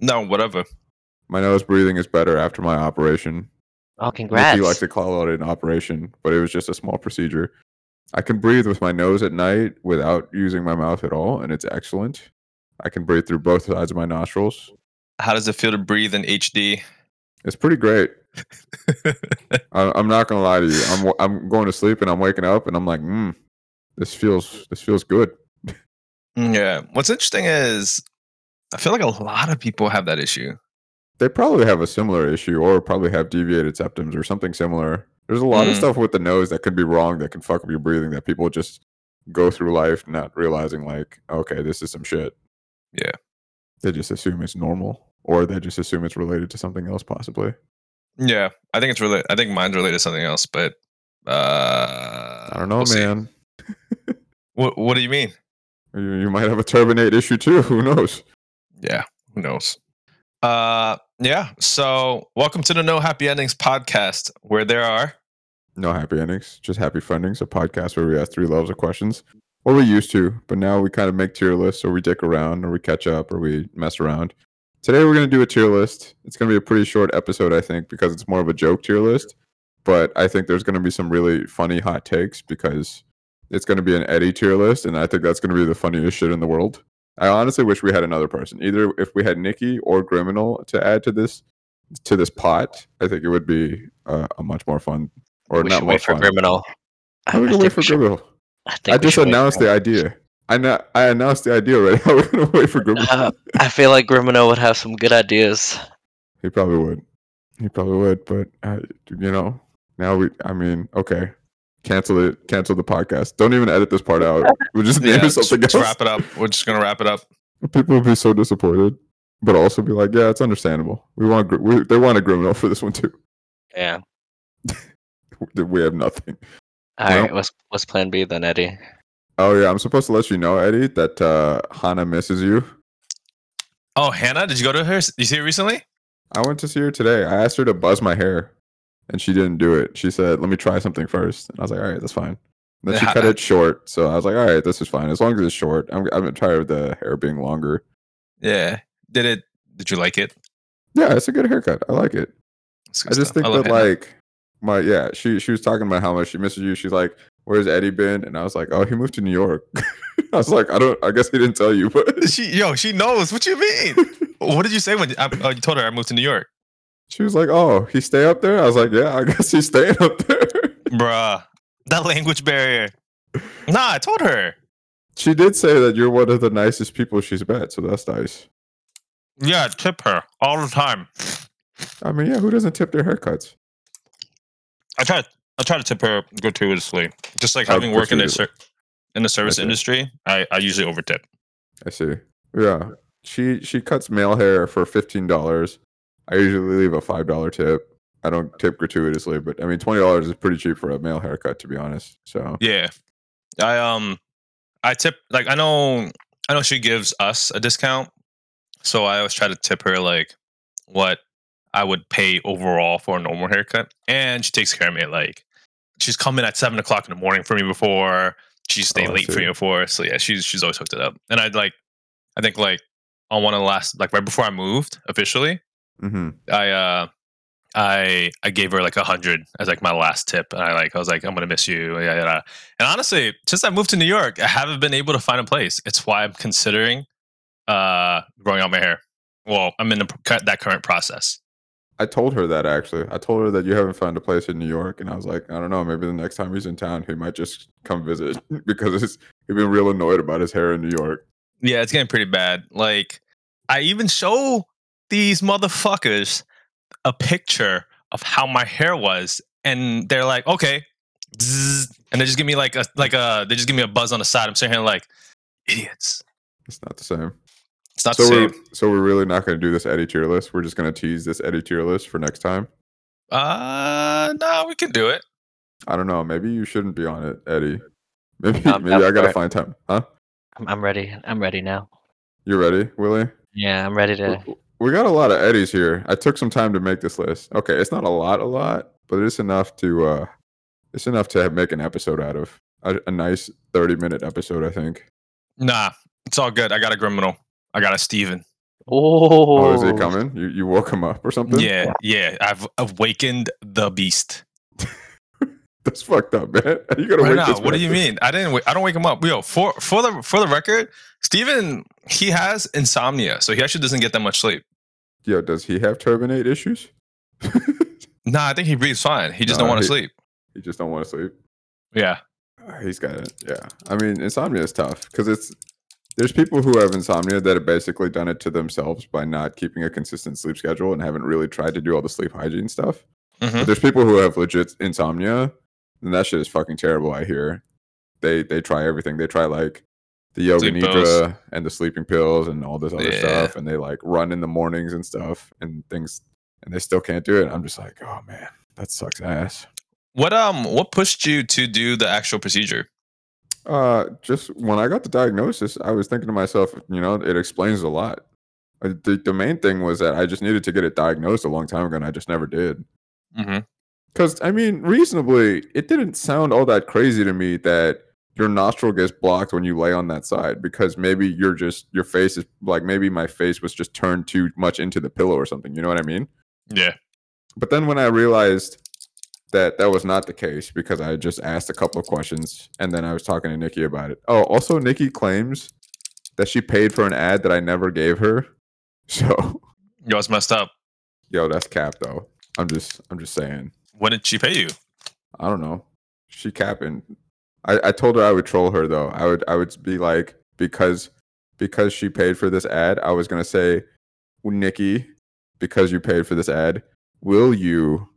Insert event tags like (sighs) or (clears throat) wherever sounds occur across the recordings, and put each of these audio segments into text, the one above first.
No, whatever. My nose breathing is better after my operation. Oh, congrats. Nikki likes to call it an operation, but it was just a small procedure. I can breathe with my nose at night without using my mouth at all, and it's excellent. I can breathe through both sides of my nostrils. How does it feel to breathe in HD? It's pretty great. (laughs) I, I'm not gonna lie to you. I'm I'm going to sleep and I'm waking up and I'm like, mm, this feels this feels good. Yeah. What's interesting is I feel like a lot of people have that issue. They probably have a similar issue, or probably have deviated septums or something similar. There's a lot of Mm. stuff with the nose that could be wrong that can fuck up your breathing that people just go through life not realizing like, okay, this is some shit. Yeah. They just assume it's normal, or they just assume it's related to something else, possibly. Yeah. I think it's really I think mine's related to something else, but uh, I don't know, we'll man. (laughs) What What do you mean? You, you might have a turbinate issue too. (laughs) Who knows? Yeah. Who knows? Uh, yeah. So, welcome to the No Happy Endings podcast, where there are No happy endings, just happy fundings. A podcast where we ask three levels of questions. Or we used to, but now we kind of make tier lists, or we dick around, or we catch up, or we mess around. Today we're gonna do a tier list. It's gonna be a pretty short episode, I think, because it's more of a joke tier list. But I think there's gonna be some really funny hot takes because it's gonna be an Eddie tier list, and I think that's gonna be the funniest shit in the world. I honestly wish we had another person, either if we had Nikki or Criminal to add to this to this pot. I think it would be uh, a much more fun, or we not should more wait for fun. Criminal. How are we gonna think wait for we should- Criminal? I, think I just should announced the idea. I na- I announced the idea already. How are we gonna wait for Criminal? Uh, I feel like Grimino would have some good ideas. he probably would. He probably would. But uh, you know, now we. I mean, okay, cancel it. Cancel the podcast. Don't even edit this part out. We'll just name yeah, it something just else. wrap it up. We're just gonna wrap it up. People would be so disappointed, but also be like, "Yeah, it's understandable. We want. Gr- We, they want a Criminal for this one too. Yeah. (laughs) We have nothing." All Well- right. What's what's Plan B then, Eddie? Oh yeah, I'm supposed to let you know, Eddie, that uh, Hannah misses you. Oh, Hannah, did you go to her? You see her recently? I went to see her today. I asked her to buzz my hair, and she didn't do it. She said, "Let me try something first. And I was like, "All right, that's fine." And then she cut (laughs) it short, so I was like, "All right, this is fine as long as it's short." I'm I'm tired of the hair being longer. Yeah. Did it? Did you like it? Yeah, it's a good haircut. I like it. I just stuff. think love that like my yeah, she she was talking about how much she misses you. She's like, "Where's Eddie been?" And I was like, "Oh, he moved to New York." (laughs) I was like, "I don't. I guess he didn't tell you, but." (laughs) she, yo, she knows. What you mean? what did you say when I, oh, you told her I moved to New York? She was like, "Oh, he stay up there." I was like, "Yeah, I (laughs) guess he's staying up there." Bruh, that language barrier. Nah, I told her. She did say that you're one of the nicest people she's met, so that's nice. Yeah, tip her all the time. I mean, yeah, who doesn't tip their haircuts? I try. I try to tip her gratuitously. Just like having worked in the ser- in the service see. industry, I, I usually overtip. I see. Yeah, she she cuts male hair for fifteen dollars. I usually leave a five dollar tip. I don't tip gratuitously, but I mean, twenty dollars is pretty cheap for a male haircut, to be honest. So Yeah, I um, I tip like I know I know she gives us a discount, so I always try to tip her like what I would pay overall for a normal haircut, and she takes care of me. Like she's coming at seven o'clock in the morning for me before she stay Oh, late for me before. So yeah, she's she's always hooked it up, and I'd like I think like on one of the last like right before I moved officially, hmm I uh I I gave her like a hundred as like my last tip, and I like I was like I'm gonna miss you, yeah. And honestly, since I moved to New York, I haven't been able to find a place. It's why I'm considering uh growing out my hair. Well, I'm in the, that current process. I told her that actually. I told her that you haven't found a place in New York, and I was like, I don't know, maybe the next time he's in town, he might just come visit (laughs) because it's, he's been real annoyed about his hair in New York. Yeah, it's getting pretty bad. Like I even show these motherfuckers a picture of how my hair was, and they're like, okay, Zzz, and they just give me like a like a they just give me a buzz on the side. I'm sitting here like idiots. It's not the same. It's not so the we're same. so we're really not going to do this Eddie tier list. We're just going to tease this Eddie tier list for next time. Uh, no, we can do it. I don't know. Maybe you shouldn't be on it, Eddie. (laughs) Maybe I'm maybe up I got to it. find time. Huh? I'm, I'm ready. I'm ready now. You ready, Willie? Yeah, I'm ready to. W- We got a lot of Eddies here. I took some time to make this list. Okay, it's not a lot, a lot, but it's enough to uh it's enough to have- make an episode out of. A, a nice 30 minute episode, I think. Nah, it's all good. I got a criminal. I got a Steven. Oh, Oh, is he coming? You you woke him up or something? Yeah, yeah. I've awakened the beast. (laughs) That's fucked up, man. (laughs) You gotta Right wake now, this what do you mean? I didn't. Wait, I don't wake him up. Yo, for for the for the record, Steven, he has insomnia, so he actually doesn't get that much sleep. Yo, does he have turbinate issues? (laughs) Nah, I think he breathes fine. He just Nah, don't want to sleep. he just don't want to sleep. Yeah, Uh, He's got it. Yeah. I mean, insomnia is tough because it's there's people who have insomnia that have basically done it to themselves by not keeping a consistent sleep schedule and haven't really tried to do all the sleep hygiene stuff. Mhm. But there's people who have legit insomnia, and that shit is fucking terrible. I hear they they try everything. They try like the yoga Sleep nidra pills. and the sleeping pills and all this other Yeah. stuff, and they like run in the mornings and stuff and things, and they still can't do it. I'm just like, oh man, that sucks ass. What um what pushed you to do the actual procedure? Uh, just when I got the diagnosis, I was thinking to myself, you know, it explains a lot. The, the main thing was that I just needed to get it diagnosed a long time ago, and I just never did. Mm-hmm. Because I mean, reasonably, it didn't sound all that crazy to me that your nostril gets blocked when you lay on that side. Because maybe you're just your face is like maybe my face was just turned too much into the pillow or something. You know what I mean? Yeah. But then when I realized that that was not the case because I just asked a couple of questions and then I was talking to Nikki about it. Oh, also Nikki claims that she paid for an ad that I never gave her. (laughs) So, Yo, it's messed up. yo, that's cap though. I'm just I'm just saying. What did she pay you? I don't know. She capping. I, I told her I would troll her though. I would I would be like because because she paid for this ad, I was gonna say, Nikki, because you paid for this ad, will you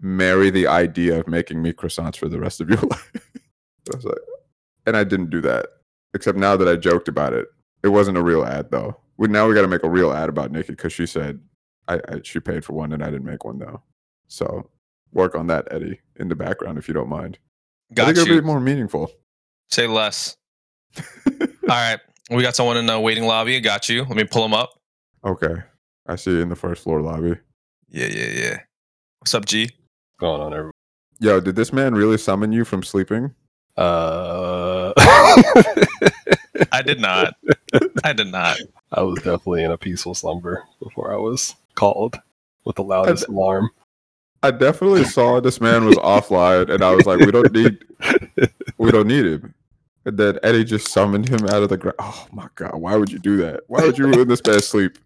marry the idea of making me croissants for the rest of your (laughs) life? I was like, and I didn't do that. Except now that I joked about it, it wasn't a real ad though. We now we got to make a real ad about Nikki because she said I, I she paid for one and I didn't make one though. So work on that, Eddie, in the background if you don't mind. I Got think it'll you. be more meaningful. Say less. (laughs) All right, we got someone in the waiting lobby. Got you. Let me pull him up. okay, I see you in the first floor lobby. Yeah, yeah, yeah. What's up, G? going on every Yo, did this man really summon you from sleeping? uh (laughs) I did not. I did not. I was definitely in a peaceful slumber before I was called with the loudest alarm. I definitely saw this man was offline, and I was like, we don't need, we don't need him. And then Eddie just summoned him out of the ground. Oh my god, why would you do that? Why would you ruin this man's sleep?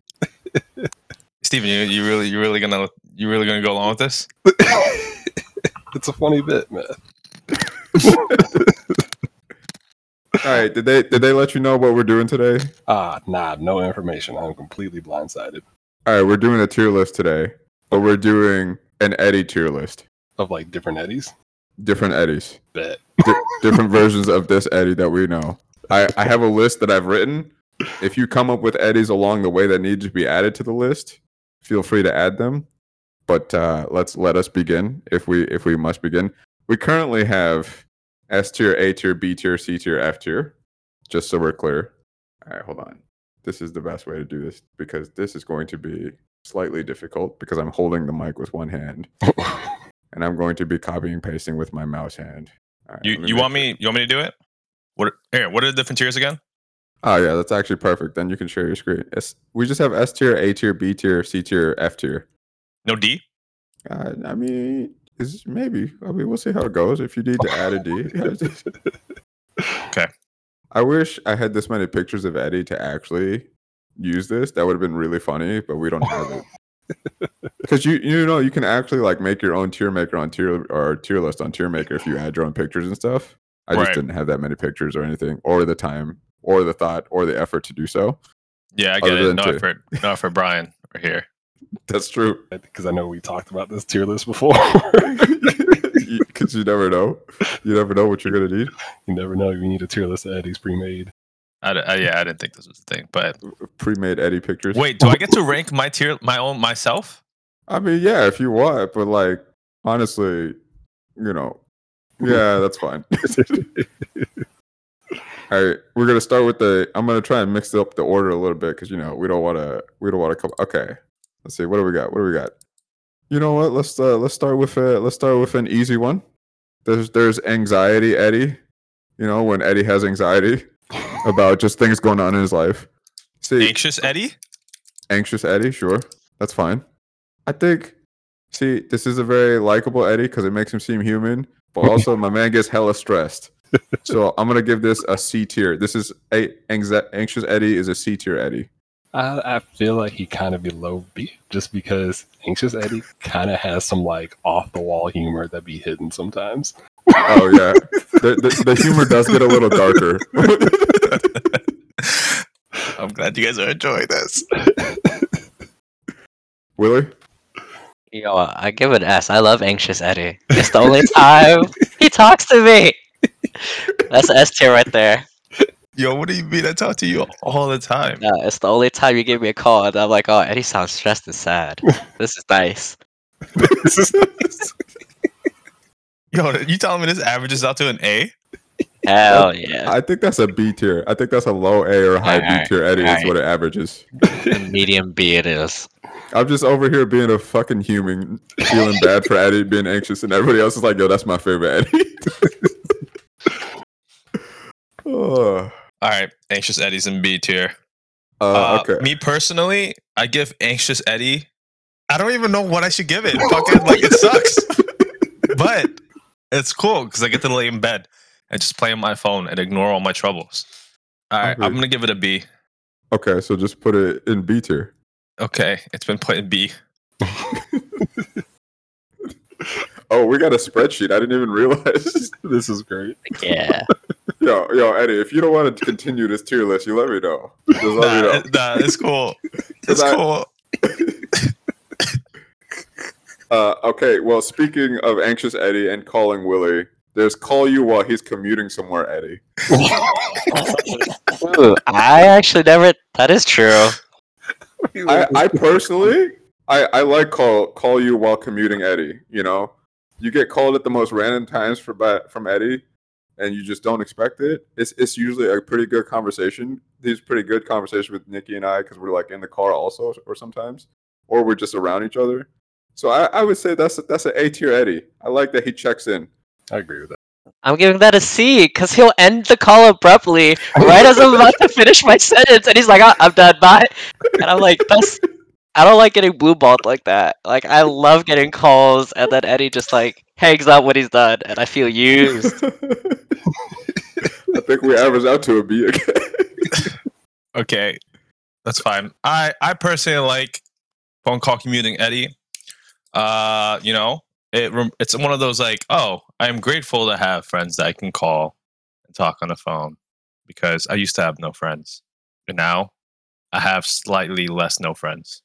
Steven, you you really you really gonna you really gonna go along with this? (laughs) it's a funny bit, man. (laughs) All right, did they did they let you know what we're doing today? Ah, nah, no information. I'm completely blindsided All right, we're doing a tier list today, but we're doing an Eddie tier list. of like different eddies. Different Eddies. Bet. Di- different versions of this Eddie that we know. I, I have a list that I've written. If you come up with Eddies along the way that need to be added to the list, feel free to add them. But uh, let's let us begin. If we if we must begin, we currently have S tier, A tier, B tier, C tier, F tier. Just so we're clear. All right, hold on. This is the best way to do this because this is going to be slightly difficult because I'm holding the mic with one hand (laughs) and I'm going to be copying and pasting with my mouse hand. Right, You you want sure. me you want me to do it? What here? What are the different tiers again? Oh yeah, that's actually perfect. Then you can share your screen. We just have S tier, A tier, B tier, C tier, F tier. No D. Uh, I mean, is maybe. I mean, we'll see how it goes. If you need to add a D. (laughs) Okay. I wish I had this many pictures of Eddie to actually use this. That would have been really funny, but we don't have it. (laughs) Because you you know you can actually like make your own tier maker on tier or tier list on tier maker if you add your own pictures and stuff. I just Right. didn't have that many pictures or anything, or the time, or the thought, or the effort to do so. Yeah, I get Other it. than No two. effort. No effort, Brian. We're here. (laughs) That's true. Because I know we talked about this tier list before. (laughs) Because you never know. You never know what you're gonna need. you never know. You need a tier list of eddies pre-made. I, I- yeah, I didn't think this was a thing. But Pre-made Eddie pictures. wait, do I get to (laughs) rank my tier my own myself? I mean, yeah, if you want, but like honestly, you know, yeah, (laughs) that's fine. (laughs) All right, we're gonna start with the. I'm gonna try and mix up the order a little bit because you know we don't want to. We don't want to come. Okay, let's see. What do we got? What do we got? You know what? Let's uh, let's start with uh, let's start with an easy one. There's there's anxiety Eddie. You know when Eddie has anxiety about just things going on in his life. See, Anxious Eddie? Anxious Eddie, sure, that's fine. I think. See, this is a very likable Eddie because it makes him seem human, but also my man gets hella stressed. (laughs) So I'm gonna give this a C tier. This is a anxi- anxious Eddie is a C tier Eddie. I, I feel like he kind of below B just because Anxious Eddie kind of has some like off the wall humor that be hidden sometimes. Oh yeah, the, the, the humor does get a little darker. (laughs) I'm glad you guys are enjoying this. Willie, Yo, I give it an S. I love Anxious Eddie. It's the only time he talks to me. That's an S tier right there. Yo, what do you mean? I talk to you all the time. Yeah, it's the only time you give me a call, and I'm like, oh, Eddie sounds stressed and sad. This is nice. (laughs) This is- (laughs) Yo, you telling me this averages out to an A? Hell yeah. I think that's a B tier. I think that's a low A or a high B tier Eddie is alright. what it averages. Medium B it is. I'm just over here being a fucking human, feeling bad for Eddie being anxious, and everybody else is like, "Yo, that's my favorite Eddie." oh, (laughs) All right, anxious Eddie's in B tier. uh, Uh, okay. Me personally, I give anxious Eddie. I don't even know what I should give it. Fucking like it sucks, (laughs) but it's cool because I get to lay in bed and just play on my phone and ignore all my troubles. All right, Okay. I'm gonna give it a B. Okay, so just put it in B tier. Okay, it's been put in B. (laughs) Oh, we got a spreadsheet. I didn't even realize. (laughs) this is great. Yeah. (laughs) yo, yo, Eddie, if you don't want to continue this tier list, you let me know. Just let me know. it- nah, it's cool. It's I- cool. Uh, okay, well, speaking of anxious Eddie and calling Willie, there's call you while he's commuting somewhere, Eddie. Ooh, (laughs) I actually never. That is true. I, I personally, I, I like call call you while commuting Eddie. You know, you get called at the most random times for by, from Eddie, and you just don't expect it. It's it's usually a pretty good conversation. These pretty good conversation with Nikki and I because we're like in the car also, or sometimes, or we're just around each other. So I, I would say that's a, that's an A tier Eddie. I like that he checks in. I agree with that. I'm giving that a C because he'll end the call abruptly right as I'm about to finish my sentence, and he's like, "Oh, "I'm done, bye." And I'm like, "That's." I don't like getting blue balled like that. Like I love getting calls, and then Eddie just like hangs up when he's done, and I feel used. (laughs) I think we average out to a B again. (laughs) Okay, that's fine. I I personally like phone call commuting Eddie. Uh, you know, it rem- it's one of those like, oh, I am grateful to have friends that I can call and talk on the phone because I used to have no friends, and now I have slightly less no friends.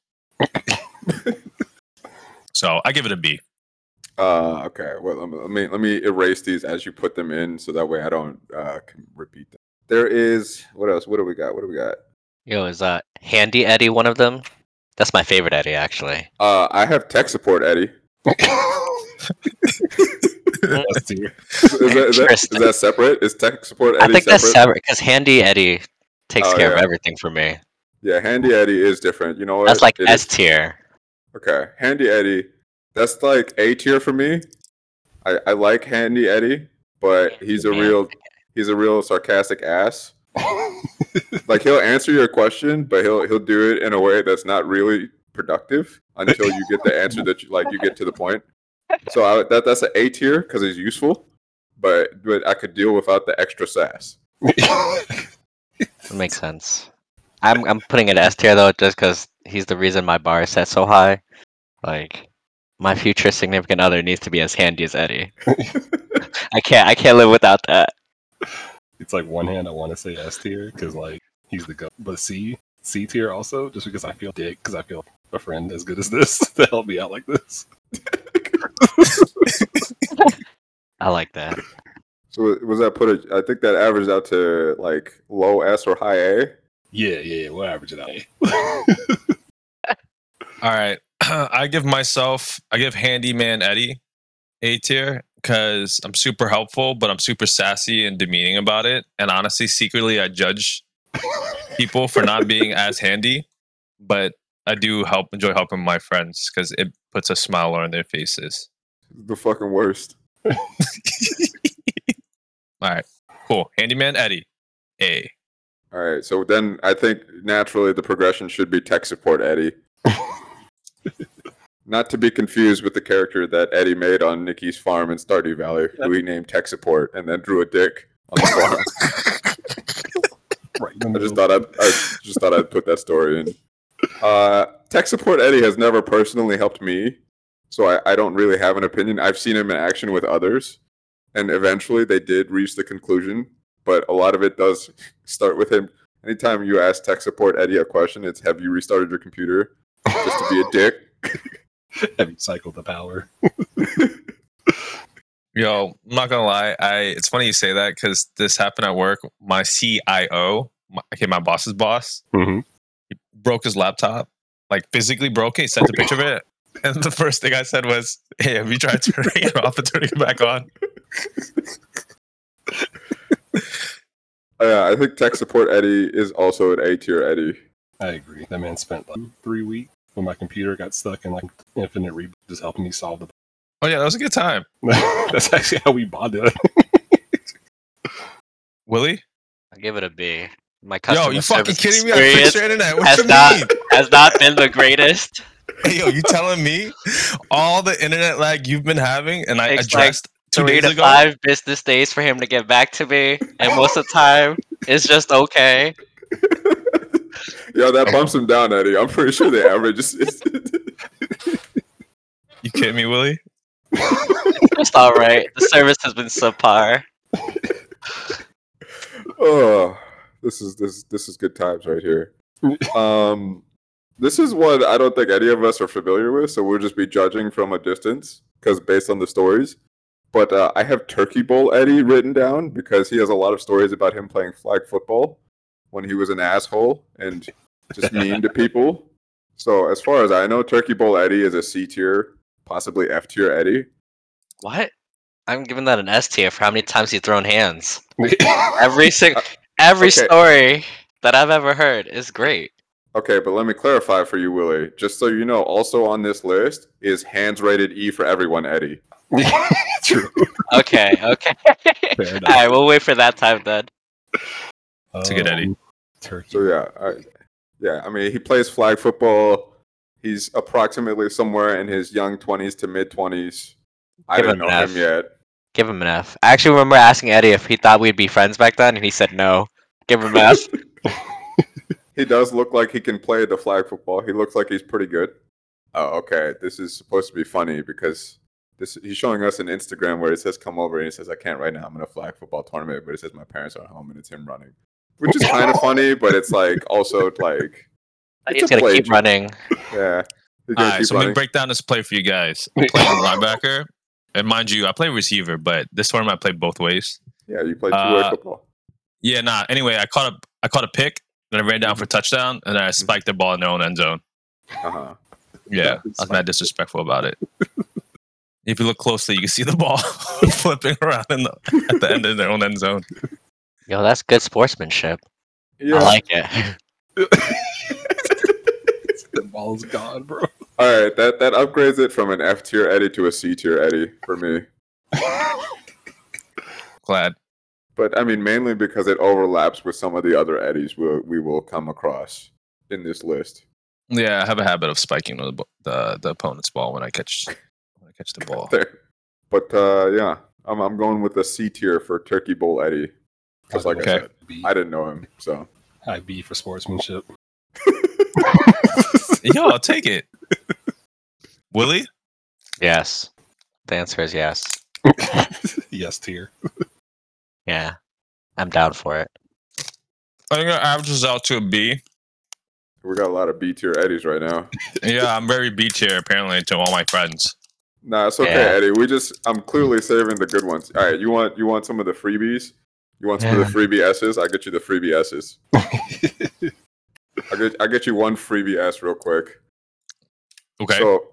so I give it a B. Uh, okay. Well, let me, let me erase these as you put them in, so that way I don't uh can repeat them. There is what else? What do we got? What do we got? Yo, is uh Handy Eddie one of them? That's my favorite Eddie, actually. Uh, I have tech support, Eddie. Is, that, is, that, is that separate? Is tech support Eddie I think separate? that's separate because Handy Eddie takes Oh, care of everything for me. Yeah, Handy Eddie is different. You know what? That's like S tier. Okay, Handy Eddie. That's like A tier for me. I, I like Handy Eddie, but he's a real he's a real sarcastic ass. (laughs) like he'll answer your question, but he'll he'll do it in a way that's not really productive until you get the answer that you like. You get to the point. So I, that that's an A tier because he's useful, but but I could deal without the extra sass. That makes sense. I'm I'm putting it S tier though, just because he's the reason my bar is set so high. Like, my future significant other needs to be as handy as Eddie. (laughs) I can't I can't live without that. It's like one hand I want to say S tier because like he's the go, but C C tier also just because I feel dick because I feel a friend as good as this (laughs) to help me out like this. (laughs) I like that. So was that put? A, I think that averaged out to like low S or high A. Yeah, yeah, yeah, we'll average it out. (laughs) All right. (clears throat) I give myself, I give Handyman Eddie A tier because I'm super helpful, but I'm super sassy and demeaning about it. And honestly, secretly, I judge people for not being as handy, but I do help enjoy helping my friends because it puts a smile on their faces. The fucking worst. (laughs) All right. Cool. Handyman Eddie. A. All right, so then I think naturally the progression should be tech support Eddie. (laughs) Not to be confused with the character that Eddie made on Nikki's farm in Stardew Valley, who he named tech support and then drew a dick on the farm. (laughs) Right. I just thought I'd, I just thought I'd put that story in. Uh, tech support Eddie has never personally helped me, so I, I don't really have an opinion. I've seen him in action with others, and eventually they did reach the conclusion. But a lot of it does (laughs) start with him. Anytime you ask tech support Eddie a question, it's "Have you restarted your computer?" Just to be a dick. (laughs) (laughs) Have you cycled the power? (laughs) Yo, I'm not gonna lie. I it's funny you say that because this happened at work. My CIO, my, okay, my boss's boss, Mm-hmm. broke his laptop, like physically broke it. He sent a picture of it, and the first thing I said was, "Hey, have you tried turning it off and turning it back on?" (laughs) Uh, I think tech support Eddie is also an A tier Eddie. I agree. That man spent like three weeks when my computer got stuck in like infinite reboot, just helping me solve the. (laughs) Oh yeah, that was a good time. That's actually how we bonded. (laughs) Willie, I give it a B. My yo, customer you fucking service kidding me? I experience fixed your internet. What has you not- mean? has not been the greatest. (laughs) Hey, yo, you telling me all the internet lag you've been having, and I Takes, like, addressed two Three days to ago? five business days for him to get back to me, and most of the time it's just okay. Yeah, that bumps him down, Eddie. I'm pretty sure the average is. is (laughs) You kidding me, Willie? it's all right. The service has been subpar. oh, this is this this is good times right here. Um, this is what I don't think any of us are familiar with, so we'll just be judging from a distance because based on the stories. But uh, I have Turkey Bowl Eddie written down because he has a lot of stories about him playing flag football when he was an asshole and just mean to people. So as far as I know, Turkey Bowl Eddie is a C tier, possibly F tier Eddie. What? I'm giving that an S tier for how many times he's thrown hands. (laughs) Every uh, single, every okay. story that I've ever heard is great. Okay, but let me clarify for you, Willie. Just so you know, also on this list is hands rated E for everyone, Eddie. (laughs) True. Okay, okay. Fair all enough. right, we'll wait for that time then. It's a good Eddie. Um, Turkey. So yeah, I, yeah. I mean, he plays flag football. He's approximately somewhere in his young twenties to mid twenties. I Give didn't him know an him F. yet. Give him an F. I actually remember asking Eddie if he thought we'd be friends back then, and he said no. Give him an F. (laughs) He does look like he can play the flag football. He looks like he's pretty good. Oh, okay. This is supposed to be funny because this he's showing us an Instagram where it says come over and he says I can't right now. I'm in a flag football tournament, but it says my parents are home and it's him running, which is kind of funny, but it's like also like It's He's a gonna play, keep running. yeah. All right, All gonna right, keep so let me break down this play for you guys. I play (laughs) linebacker, and mind you, I play receiver, but this tournament I played both ways. Yeah, you play two way Uh, football. Yeah, nah. Anyway, I caught a I caught a pick, then I ran down for a touchdown, and then I spiked the ball in their own end zone. Uh huh. Yeah, I was mad disrespectful about it. if you look closely, you can see the ball (laughs) flipping around in the, at the end of their own end zone. Yo, that's good sportsmanship. Yeah. I like it. (laughs) the ball's gone, bro. All right, that that upgrades it from an F tier Eddie to a C tier Eddie for me. (laughs) Glad. But I mean, mainly because it overlaps with some of the other Eddies we we will come across in this list. Yeah, I have a habit of spiking the the, the opponent's ball when I catch when I catch the (laughs) ball. There. But uh, yeah, I'm I'm going with a C tier for Turkey Bowl Eddie. Just like Okay. I said, B. I didn't know him, so High B for sportsmanship. (laughs) Yo, I'll take it. Willie? Yes. The answer is yes. (laughs) yes, tier. Yeah. I'm down for it. I think average averages out to a B. we got a lot of B tier Eddies right now. (laughs) Yeah, I'm very B tier apparently to all my friends. Nah, it's okay, Yeah. Eddie. We just I'm clearly saving the good ones. All right, you want you want some of the freebies? You want some of the freebie S's? I get you the freebie S's. (laughs) I get I get you one freebie S real quick. Okay. So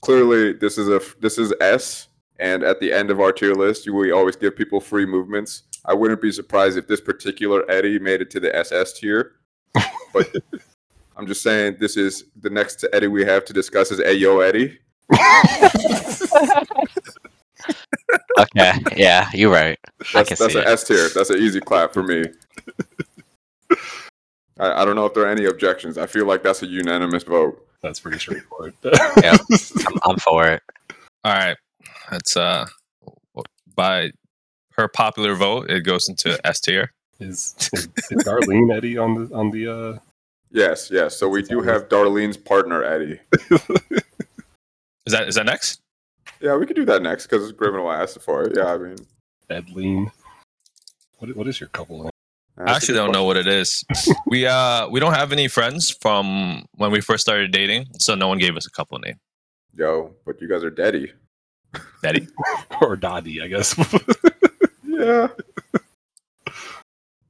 clearly, this is a this is S, and at the end of our tier list, you, we always give people free movements. I wouldn't be surprised if this particular Eddie made it to the SS tier, but (laughs) I'm just saying this is the next Eddie we have to discuss is Ayo Eddie. (laughs) Okay. Yeah, you're right. I That's, can that's see an. S tier. That's an easy clap for me. I, I don't know if there are any objections. I feel like that's a unanimous vote. That's pretty straightforward. (laughs) Yeah. (laughs) I'm, I'm for it. All right, that's uh, by her popular vote, it goes into S tier. is, is is Darlene Eddie on the on the uh Yes, yes. So we do have Darlene's partner, Eddie. Is that is that next? Yeah, we could do that next because Grimmel asked for it. Yeah, I mean, Edleen? What what is your couple name? I actually don't know what it is. we uh we don't have any friends from when we first started dating, so no one gave us a couple name. Yo, but you guys are daddy. Daddy. (laughs) or Dottie, I guess. Yeah.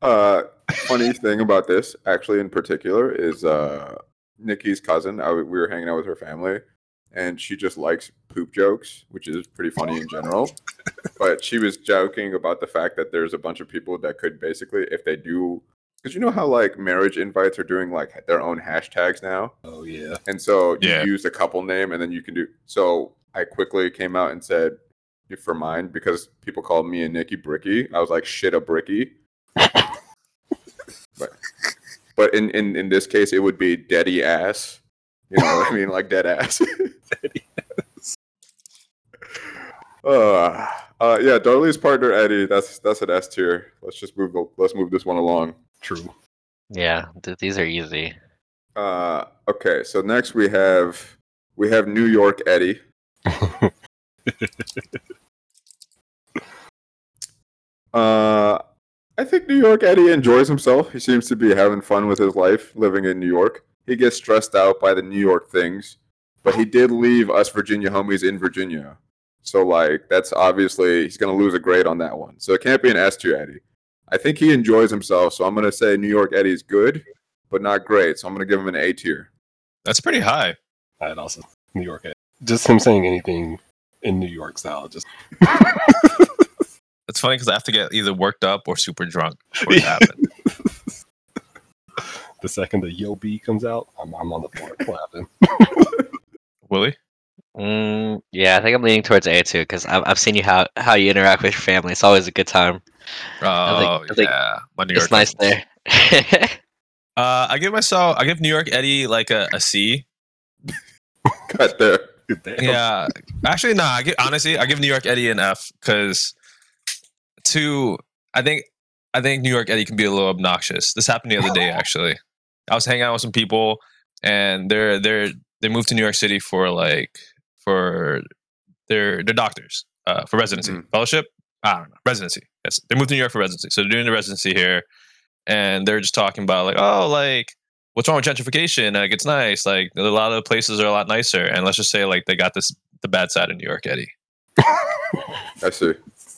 Uh, funny thing about this, actually, in particular, is uh, Nikki's cousin. I, we were hanging out with her family, and she just likes poop jokes, which is pretty funny in general. (laughs) but she was joking about the fact that there's a bunch of people that could basically, if they do, because you know how like marriage invites are doing like their own hashtags now, oh yeah. and so you Yeah. use a couple name, and then you can do. So I quickly came out and said for mine because people called me and Nikki Bricky. I was like shit a Bricky. (laughs) but but in, in in this case, it would be deady ass. You know what I mean, like dead ass. (laughs) Deady uh, uh, yeah, Darley's partner Eddie. That's that's an S tier. Let's just move. Let's move this one along. True. Yeah, th- these are easy. Uh, okay, so next we have we have New York Eddie. (laughs) Uh, I think New York Eddie enjoys himself. He seems to be having fun with his life living in New York. He gets stressed out by the New York things, but he did leave us Virginia homies in Virginia. So like that's obviously he's gonna lose a grade on that one. So it can't be an S tier Eddie. I think he enjoys himself, so I'm gonna say New York Eddie's good, but not great. So I'm gonna give him an A tier. That's pretty high. I'd also New York Eddie. Just him saying anything in New York style. Just It's funny because I have to get either worked up or super drunk for it (laughs) to happen. The second the Yo B comes out, I'm, I'm on the floor (laughs) clapping. Willie? Mm, yeah, I think I'm leaning towards A too because I've, I've seen you how how you interact with your family. It's always a good time. Oh think- I think yeah, my New York. it's nice cousins. there. (laughs) Uh, I give myself, I give New York Eddie like a, a C. (laughs) Cut there. Damn. Yeah, actually, no. I give honestly, I give New York Eddie an F because two. I think I think New York Eddie can be a little obnoxious. This happened the other day. Actually, I was hanging out with some people, and they're they're they moved to New York City for like for their their doctors uh, for residency Mm. fellowship. I don't know residency. Yes, they moved to New York for residency, so they're doing the residency here, and they're just talking about like, oh, like what's wrong with gentrification? Like it's nice. Like a lot of the places are a lot nicer, and let's just say like they got this the bad side of New York, Eddie. I see.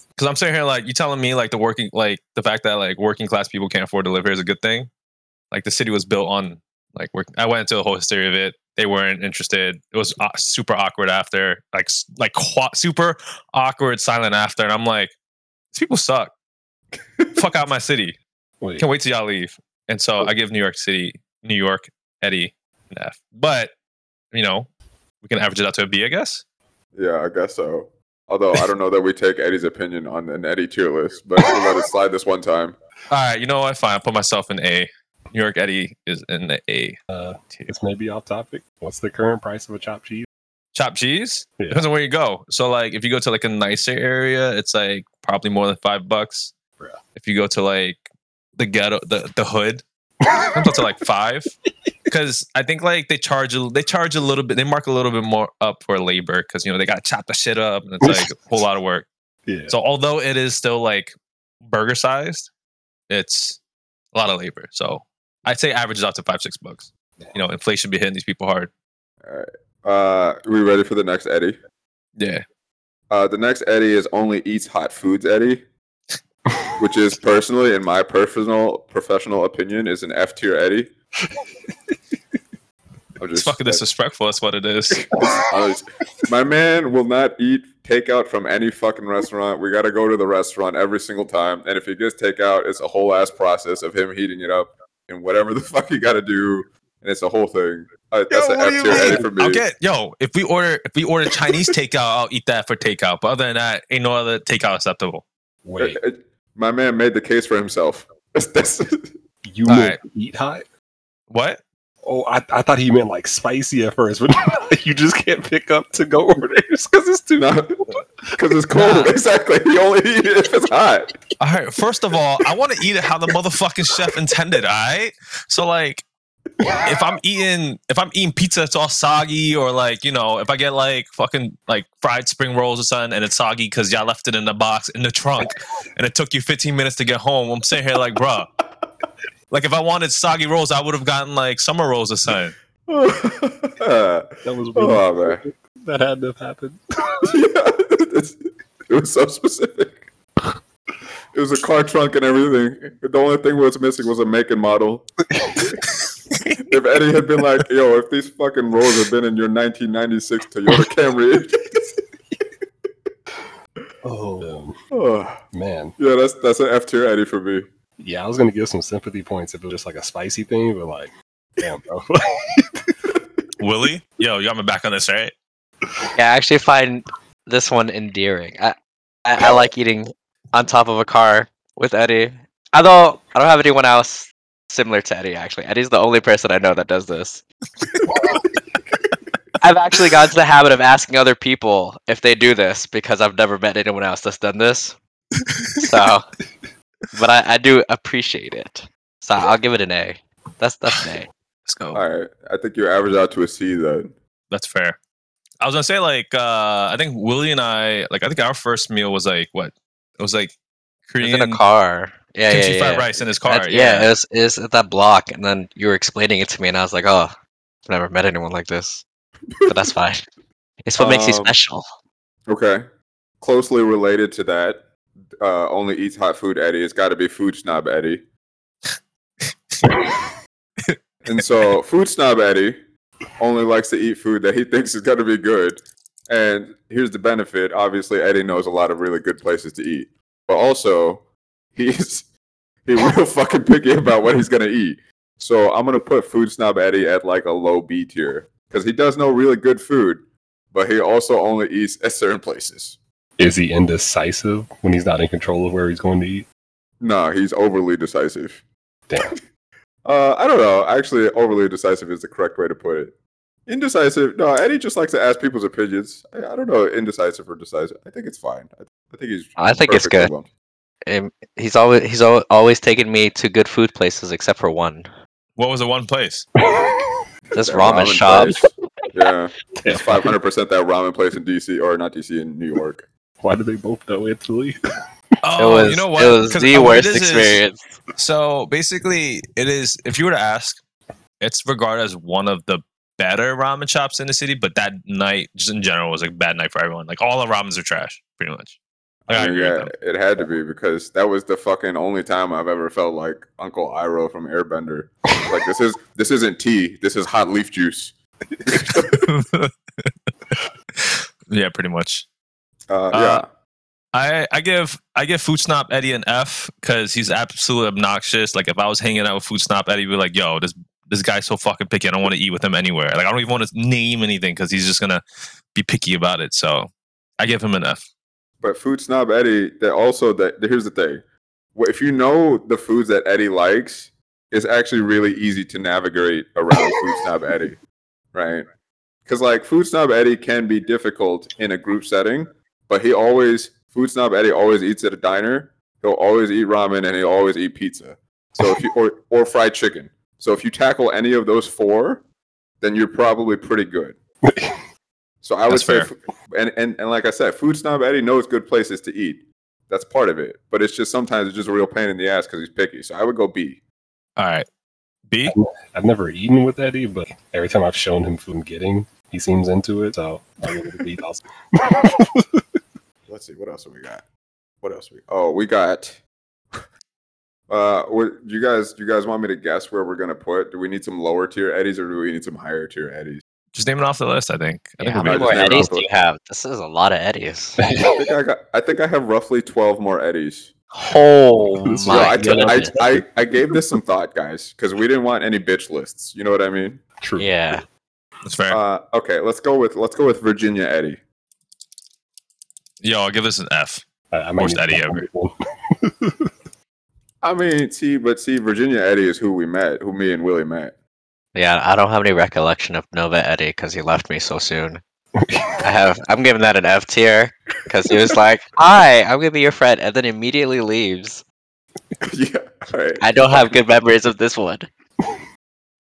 Because I'm sitting here like you telling me like the working like the fact that like working class people can't afford to live here is a good thing. Like the city was built on like work. I went into the whole history of it. They weren't interested. It was uh, super awkward after like like qua- super awkward silent after, and I'm like, these people suck. Fuck out my city. (laughs) Wait, Can't wait till y'all leave. And so I give New York City, New York, Eddie, an F. But you know, we can average it out to a B, I guess. Yeah, I guess so. Although I don't know that we take Eddie's opinion on an Eddie tier list, but we'll let it slide this one time. All right, you know what? Fine. I'll put myself in A. New York Eddie is in the A uh, this may be off topic. What's the current price of a chopped cheese? Chopped cheese Yeah. depends on where you go. So, like, if you go to like a nicer area, it's like probably more than five bucks. Bruh. If you go to like the ghetto, the the hood, comes up to like (laughs) five. Because I think like they charge a, they charge a little bit, they mark a little bit more up for labor because you know they got to chop the shit up and it's like a whole lot of work. Yeah. So although it is still like burger sized, it's a lot of labor. So I'd say averages out to five six bucks. You know, inflation be hitting these people hard. All right. Uh, are we ready for the next Eddie? Yeah. Uh, the next Eddie is only eats hot foods Eddie, (laughs) which is personally, in my personal professional opinion, is an F tier Eddie. (laughs) I'm It's fucking disrespectful. That's what it is. (laughs) I was- my man will not eat takeout from any fucking restaurant. We got to go to the restaurant every single time. And if he gets takeout, it's a whole ass process of him heating it up and whatever the (laughs) fuck you got to do. And it's a whole thing. Uh, that's Yo, an F tier mean? Eddie for me. I'll get yo. If we order if we order Chinese takeout, I'll eat that for takeout. But other than that, ain't no other takeout acceptable. Wait, Uh, (laughs) uh, My man made the case for himself. (laughs) That's, that's you All make right. eat hot? What? Oh, I, I thought he meant like spicy at first, but (laughs) you just can't pick up to go orders because it's too. Not because it's cold. Nah. Exactly. You only eat (laughs) it if it's hot. All right. First of all, I want to eat it how the motherfucking chef intended. All right. So like, if I'm eating if I'm eating pizza, it's all soggy, or like you know, if I get like fucking like fried spring rolls or something, and it's soggy because y'all left it in the box in the trunk, and it took you 15 minutes to get home. I'm sitting here like, bruh. Like if I wanted soggy rolls, I would have gotten like summer rolls or something. oh, That was oh, really, man. that had to have happened. (laughs) yeah, (laughs) it was so specific. It was a car trunk and everything. The only thing was missing was a make and model. (laughs) if Eddie had been like, "Yo, if these fucking rolls had been in your 1996 Toyota Camry," Oh oh, (sighs) man, yeah, that's that's an F tier Eddie for me. Yeah, I was gonna give some sympathy points if it was just like a spicy thing, but like, damn, bro. (laughs) Willie, yo, you got me back on this, right? Yeah, I actually find this one endearing. I, I, I like eating on top of a car with Eddie. Although I don't have anyone else similar to Eddie. Actually, Eddie's the only person I know that does this. (laughs) I've actually gotten to the habit of asking other people if they do this because I've never met anyone else that's done this. So, but I, I do appreciate it. So I'll give it an A. That's that's an A. (sighs) Let's go. All right, I think you're average out to a C then. That's fair. I was gonna say like uh I think Willie and I like I think our first meal was like what? It was like It was Korean in a car. Yeah, yeah, kimchi yeah. fried rice in his car. That's- yeah, it was, it was at that block, and then you were explaining it to me, and I was like, oh, I've never met anyone like this. But that's (laughs) fine. It's what makes you Um, special. Okay, closely related to that, uh, only eats hot food Eddie. It's got to be food snob Eddie. (laughs) and so, food snob Eddie only likes to eat food that he (laughs) thinks is going to be good. And here's the benefit: obviously, Eddie knows a lot of really good places to eat, but also (laughs) he's he's real fucking picky about what he's going to eat. So I'm gonna put food snob Eddie at like a low B tier because he does know really good food, but he also only eats at certain places. Is he indecisive when he's not in control of where he's going to eat? No, he's overly decisive. Damn. (laughs) Uh, I don't know. Actually, overly decisive is the correct way to put it. Indecisive. No, Eddie just likes to ask people's opinions. I, I don't know, indecisive or decisive. I think it's fine. I, I think he's. I think it's good. amount. Um, he's always he's al- always taken me to good food places except for one. What was the one place? (laughs) This That ramen, shop. place. (laughs) Yeah, it's five hundred percent that ramen place in DC or not DC in New York. Why do they both know Italy? (laughs) Oh, it was you know what? it was 'Cause, the worst is is- experience. So basically, it is. If you were to ask, it's regarded as one of the better ramen shops in the city. But that night, just in general, was a bad night for everyone. Like all the ramens are trash, pretty much. Like, I, I mean, agree yeah, it had to be because that was the fucking only time I've ever felt like Uncle Iroh from Airbender. like this is this isn't tea. This is hot leaf juice. (laughs) yeah, pretty much. Uh, yeah. Uh, I, I give I give Food Snob Eddie an F because he's absolutely obnoxious. Like if I was hanging out with Food Snob Eddie, I'd be like, "Yo, this this guy's so fucking picky. I don't want to eat with him anywhere. Like I don't even want to name anything because he's just gonna be picky about it." So I give him an F. But food snob Eddie, that also that here's the thing. If you know the foods that Eddie likes, it's actually really easy to navigate around food snob Eddie, right? Because like food snob Eddie can be difficult in a group setting, but he always food snob Eddie always eats at a diner. He'll always eat ramen and he'll always eat pizza. So if you or or fried chicken. So if you tackle any of those four, then you're probably pretty good. So I would That's say, fair. and, and and like I said, food snob Eddie knows good places to eat. That's part of it, but it's just sometimes it's just a real pain in the ass because he's picky. So I would go B. All right, B. I've never eaten with Eddie, but every time I've shown him food I'm getting, he seems into it. So I'll give it a B also. (laughs) Let's see what else have we got. What else we? Oh, we got. (laughs) Uh, what, do you guys? Do you guys want me to guess where we're gonna put? Do we need some lower tier Eddies or do we need some higher tier Eddies? Just name it off the list. I think. I Yeah, think how many more Eddies do you have? This is a lot of Eddies. (laughs) I think I got. I think I have roughly twelve more Eddies. Oh This- (laughs) my I, t- I, goodness! I, I gave this some thought, guys, because we didn't want any bitch lists. You know what I mean? True. Yeah, That's fair. Uh, okay, let's go with let's go with Virginia Eddie. Yo, I'll give this an F. I, I might Worst Eddie to ever. one. (laughs) I mean, see, but see, Virginia Eddie is who we met, who me and Willie met. Yeah, I don't have any recollection of Nova Eddie because he left me so soon. I have. I'm giving that an F tier because he was (laughs) like, "Hi, I'm gonna be your friend," and then immediately leaves. (laughs) yeah. All right. I don't have good memories of this one.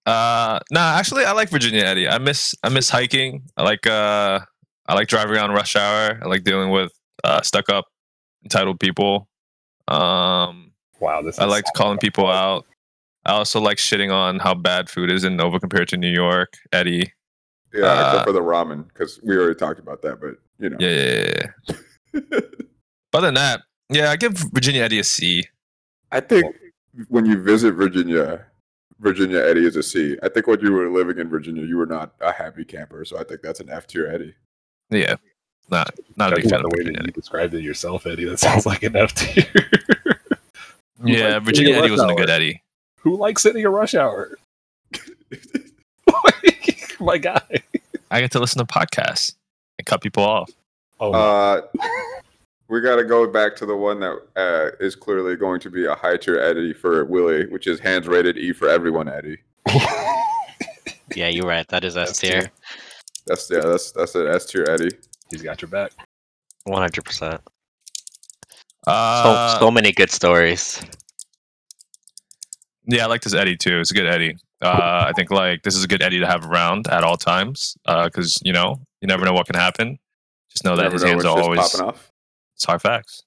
Uh, nah, actually, I like Virginia Eddie. I miss I miss hiking. I like uh, I like driving on rush hour. I like dealing with uh, stuck up, entitled people. Um, Wow, this. I like calling people out. I also like shitting on how bad food is in Nova compared to New York. Eddie, Yeah, Uh, except for the ramen, because we already talked about that. But you know, yeah, yeah, yeah, yeah. But (laughs) other than that, yeah, I give Virginia Eddie a C. I think when you visit Virginia, Virginia Eddie is a C. I think when you were living in Virginia, you were not a happy camper. So I think that's an F tier Eddie. Yeah, not not a big fan of the way Virginia that you described it yourself, Eddie, that (laughs) sounds like an F tier. (laughs) Yeah, like Virginia Eddie wasn't a good Eddie. Who likes sitting a rush hour? (laughs) My guy. I get to listen to podcasts and cut people off. Oh. Uh, we got to go back to the one that uh, is clearly going to be a high tier Eddie for Willie, which is hands rated E for everyone Eddie. Yeah, you're right. That is S S tier, tier. That's yeah, that's that's an S tier Eddie. he's got your back. one hundred percent. Uh, So so many good stories. Yeah, I like this Eddie too. It's a good Eddie. Uh, I think like this is a good Eddie to have around at all times because you know you never know what can happen. Just know that his know hands are always popping off. it's hard facts.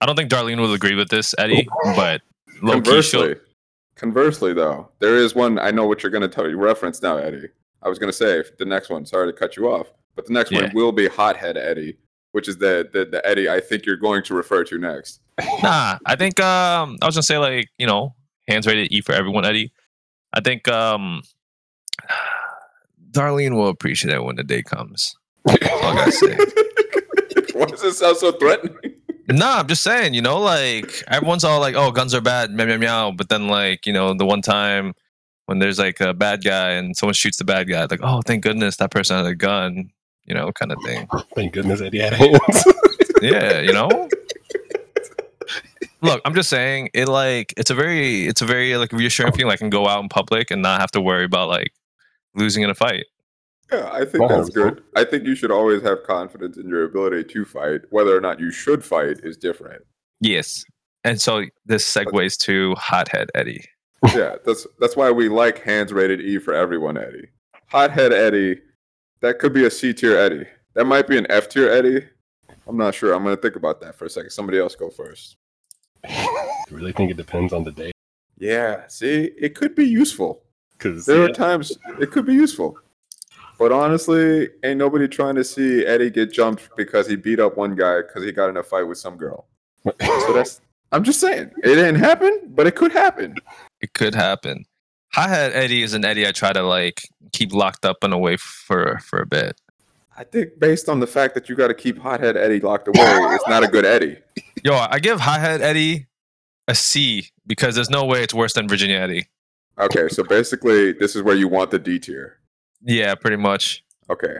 I don't think Darlene will agree with this, Eddie, (laughs) but low key she'll. Conversely, conversely though, there is one I know what you're going to tell you reference now, Eddie. I was going to say the next one. Sorry to cut you off, but the next Yeah. one will be Hothead Eddie, which is the, the the Eddie I think you're going to refer to next. (laughs) Nah, I think um I was gonna say like you know hands rated E for everyone, Eddie. I think um (sighs) Darlene will appreciate it when the day comes. That's all I gotta say. (laughs) Why does it sound so threatening? Nah, I'm just saying, you know, like everyone's all like, "Oh, guns are bad," meow meow meow. But then, like, you know, the one time when there's like a bad guy and someone shoots the bad guy, like, "Oh, thank goodness that person had a gun," you know, kind of thing. (laughs) Thank goodness Eddie had hands. (laughs) Yeah, you know. Look, I'm just saying, it like it's a very, it's a very like reassuring feeling. I can go out in public and not have to worry about like losing in a fight. Yeah, I think that's good. (laughs) I think you should always have confidence in your ability to fight. Whether or not you should fight is different. Yes, and so this segues to hothead Eddie. Yeah, that's that's why we like hands rated E for everyone, Eddie. Hothead Eddie, that could be a C tier Eddie. That might be an F tier Eddie. I'm not sure. I'm gonna think about that for a second. Somebody else go first. I really think it depends on the day. Yeah, see, it could be useful. Because There are times it could be useful. But honestly, ain't nobody trying to see Eddie get jumped because he beat up one guy because he got in a fight with some girl. (laughs) So that's I'm just saying. It didn't happen, but it could happen. It could happen. Hothead Eddie is an Eddie I try to like keep locked up and away for for a bit. I think based on the fact that you got to keep hothead Eddie locked away, it's not a good Eddie. Yo, I give Hothead Eddie a C because there's no way it's worse than Virginia Eddie. Okay, so basically, this is where you want the D tier. Yeah, pretty much. Okay.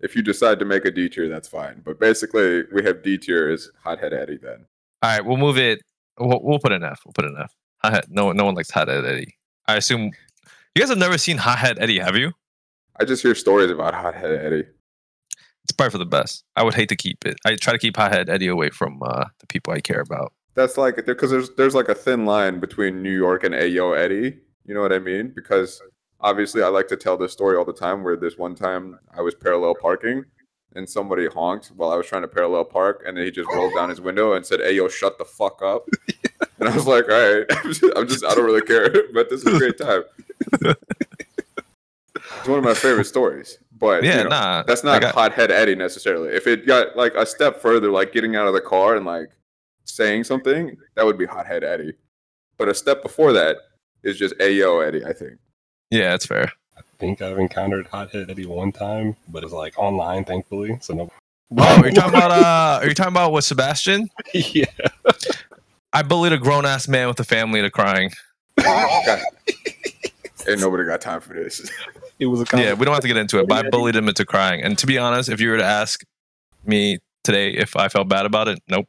If you decide to make a D tier, that's fine. But basically, we have D tier is hothead Eddie then. All right, we'll move it. We'll, we'll put an F. We'll put an F. Hothead. No, no one likes Hothead Eddie. I assume you guys have never seen Hothead Eddie, have you? I just hear stories about hothead Eddie. It's probably for the best. I would hate to keep it. I try to keep Hothead Eddie away from uh, the people I care about. That's like because there's there's like a thin line between New York and Ayo Eddie. You know what I mean? Because obviously, I like to tell this story all the time. Where this one time I was parallel parking, and somebody honked while I was trying to parallel park, and then he just rolled down his window and said, "Hey, yo, shut the fuck up." (laughs) and I was like, "All right, (laughs) I'm just, I'm just I don't really care, (laughs) but this is a great time." it's one of my favorite stories. But Yeah, you know, nah. that's not got- hothead Eddie necessarily. If it got like a step further, like getting out of the car and like saying something, that would be hothead Eddie. But a step before that is just Ayo Eddie, I think. Yeah, that's fair. I think I've encountered Hothead Eddie one time, but it's like online, thankfully. So no. Oh, are you talking about? Uh, are you talking about with Sebastian? (laughs) yeah. I bullied a grown ass man with a family to crying. God. (laughs) Ain't nobody got time for this. It was a Yeah, we don't have to get into it, but I bullied him into crying. And to be honest, if you were to ask me today if I felt bad about it, nope.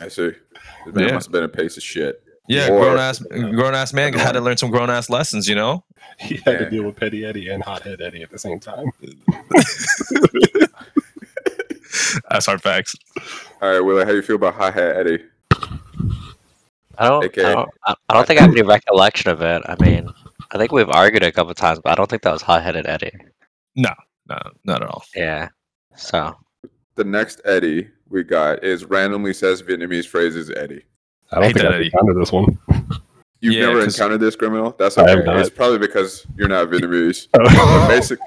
I see. This man Yeah. must have been a piece of shit. Yeah, Or- grown ass grown ass man had to learn some grown ass lessons, you know? (laughs) He had Yeah. to deal with Petty Eddie and Hothead Eddie at the same time. (laughs) That's hard facts. All right, Willie, how do you feel about Hothead Eddie? I don't, AKA. I don't, I I don't think I have any recollection of it. I mean, I think we've argued a couple times, but I don't think that was hot-headed Eddie. No, no, not at all. Yeah. So The next Eddie we got is randomly says Vietnamese phrases Eddie. I don't Hate think that, I've encountered this one. (laughs) You've Yeah, never 'cause- encountered this criminal? That's I have okay. not. It's probably because you're not Vietnamese. (laughs) Oh. Basic,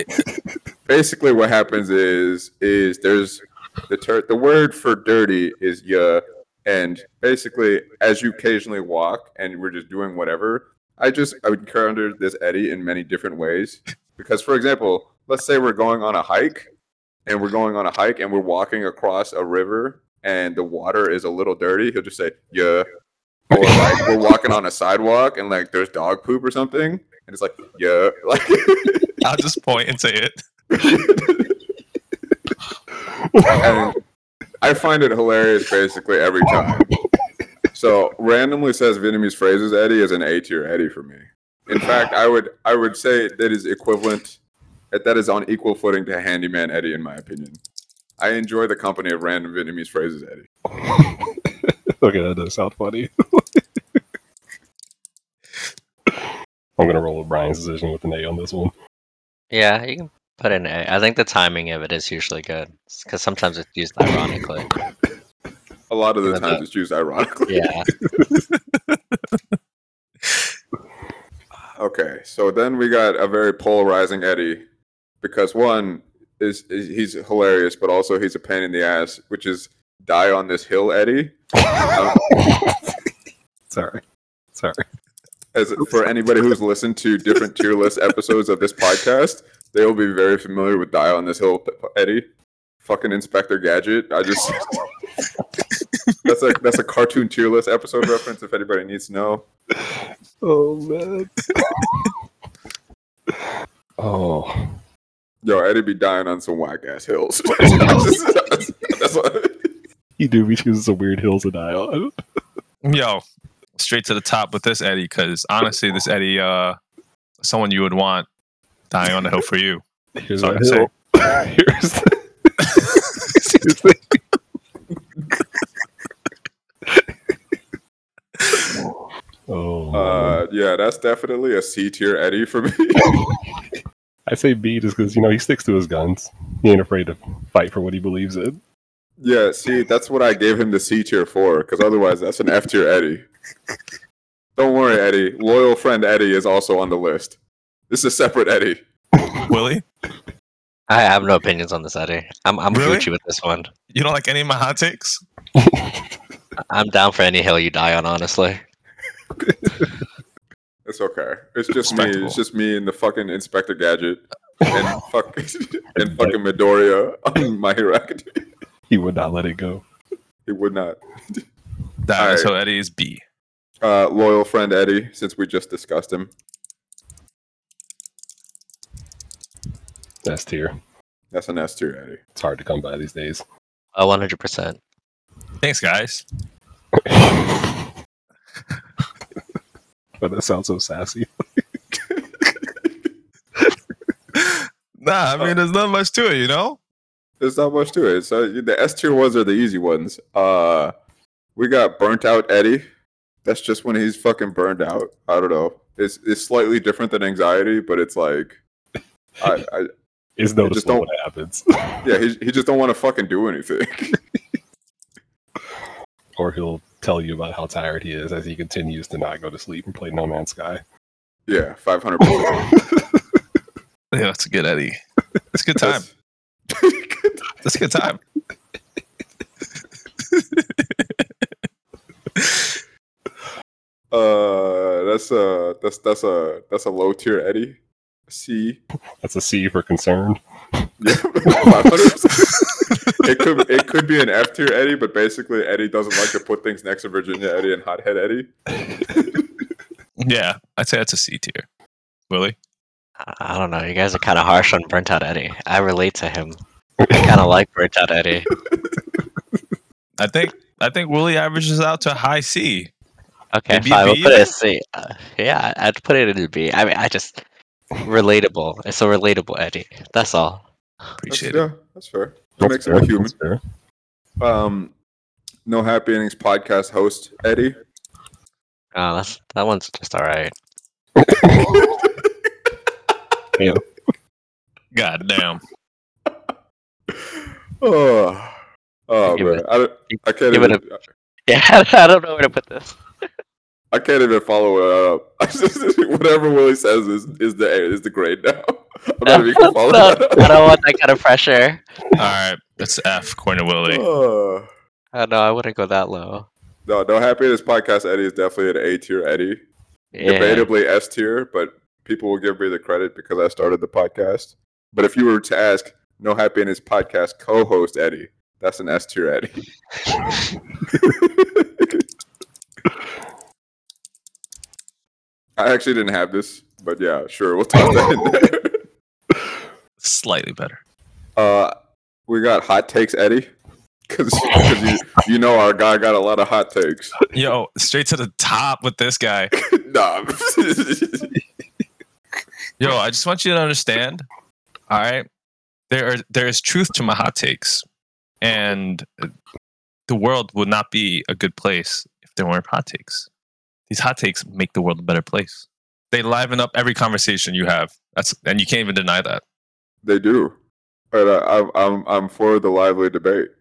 basically, what happens is is there's the ter- the word for dirty is yeah, and basically, as you occasionally walk and we're just doing whatever, I just I would encounter this Eddie in many different ways. Because, for example, let's say we're going on a hike, and we're going on a hike and we're walking across a river, and the water is a little dirty. He'll just say yeah. Or like we're walking on a sidewalk and like there's dog poop or something, and it's like yeah, (laughs) like I'll just point and say it. and I find it hilarious basically every time. So randomly says Vietnamese phrases Eddie is an A tier Eddie for me. In fact, I would I would say that is equivalent that that is on equal footing to handyman Eddie in my opinion. I enjoy the company of random Vietnamese phrases Eddie. (laughs) okay, that does sound funny. (laughs) I'm gonna roll with Brian's decision with an A on this one. yeah, you can put in A. I think the timing of it is usually good because sometimes it's used ironically. A lot of the Yeah, times it's used ironically. Yeah. (laughs) Okay, so then we got a very polarizing Eddie because one is, is he's hilarious, but also he's a pain in the ass, which is die on this hill Eddie. Um, (laughs) Sorry, sorry. as for anybody who's listened to different tier list (laughs) episodes of this podcast, they will be very familiar with die on this hill Eddie. Fucking Inspector Gadget. I just (laughs) that's a that's a cartoon tier list episode reference if anybody needs to know. Oh man. oh, Yo, Eddie be dying on some whack ass hills. that's, (laughs) (laughs) that's what, you do be choosing some weird hills to die on. Yo, straight to the top with this Eddie, because honestly, this Eddie, uh, someone you would want dying on the hill for you. Here's Sorry that say. hill. (laughs) Here's the. Excuse me. Oh, uh, yeah, that's definitely a C tier Eddie for me. I say B just because you know he sticks to his guns. He ain't afraid to fight for what he believes in. yeah, see, that's what I gave him the C tier for, because otherwise that's an F tier Eddie. Don't worry, Eddie. Loyal friend Eddie is also on the list. This is a separate Eddie. (laughs) Willie, I have no opinions on this, Eddie. I'm I'm Really? Gucci with this one. you don't like any of my hot takes? (laughs) I'm down for any hill you die on, honestly. (laughs) It's okay. It's just me. It's just me and the fucking Inspector Gadget (laughs) and fuck and fucking Midoriya on (laughs) My Hero Academia. He would not let it go. He would not. That, Alright. So Eddie is B. Uh, loyal friend Eddie, since we just discussed him. S tier. That's an S tier Eddie. It's hard to come by these days. Oh, 100%. Thanks, guys. (laughs) but that sounds so sassy. (laughs) Nah, I mean, there's not much to it, you know? There's not much to it. So the S tier ones are the easy ones. Uh, we got burnt out Eddie. That's just when he's fucking burned out. I don't know. It's it's slightly different than anxiety, but it's like, (laughs) I, I It's just noticeable don't- when happens. yeah, he he just don't want to fucking do anything. (laughs) or he'll tell you about how tired he is as he continues to not go to sleep and play No Man's Sky. yeah, five hundred. (laughs) Yeah, that's a good Eddie. It's a good time. That's (laughs) a good time. (laughs) Uh, that's a that's that's a that's a low tier Eddie. C. That's a C for concern. Yeah, 500%. It could it could be an F tier Eddie, but basically Eddie doesn't like to put things next to Virginia Eddie and Hothead Eddie. Yeah, I'd say that's a C tier. Willie? I- I don't know. You guys are kind of harsh on Burnt Out Eddie. I relate to him. I kind of like Burnt Out Eddie. I think I think Willie averages out to high C. Okay, Maybe a fine. We'll put it then? C. Uh, yeah, I'd put it in a B. I mean, I just relatable. It's a relatable Eddie. That's all. That's, Appreciate it. yeah, that's fair. That makes him a human. Um, no happy endings podcast host Eddie. Oh, that's that one's just all right. (laughs) God damn. (sighs) Oh, oh man, it- I, I can't give it even. Yeah, (laughs) I don't know where to put this. I can't even follow it up. I (laughs) just, whatever Willie says is is the is the grade now. I'm not even gonna follow No, that I don't want that kind of pressure. All right, that's F. Corner Willie. Oh. I uh, know I wouldn't go that low. No, no happy endings podcast Eddie is definitely an A tier Eddie. Yeah. Debatably S tier, but people will give me the credit because I started the podcast. But if you were to ask no happy endings podcast co-host Eddie, that's an S tier Eddie. (laughs) (laughs) I actually didn't have this, but yeah, sure, we'll toss that in there. Slightly better. Uh, we got hot takes, Eddie, because you, you know our guy got a lot of hot takes. Yo, straight to the top with this guy. (laughs) nah. Yo, I just want you to understand. All right, there are there is truth to my hot takes, and the world would not be a good place if there weren't hot takes. These hot takes make the world a better place. They liven up every conversation you have. That's and you can't even deny that. they do, but uh, I'm I'm I'm for the lively debate. (laughs)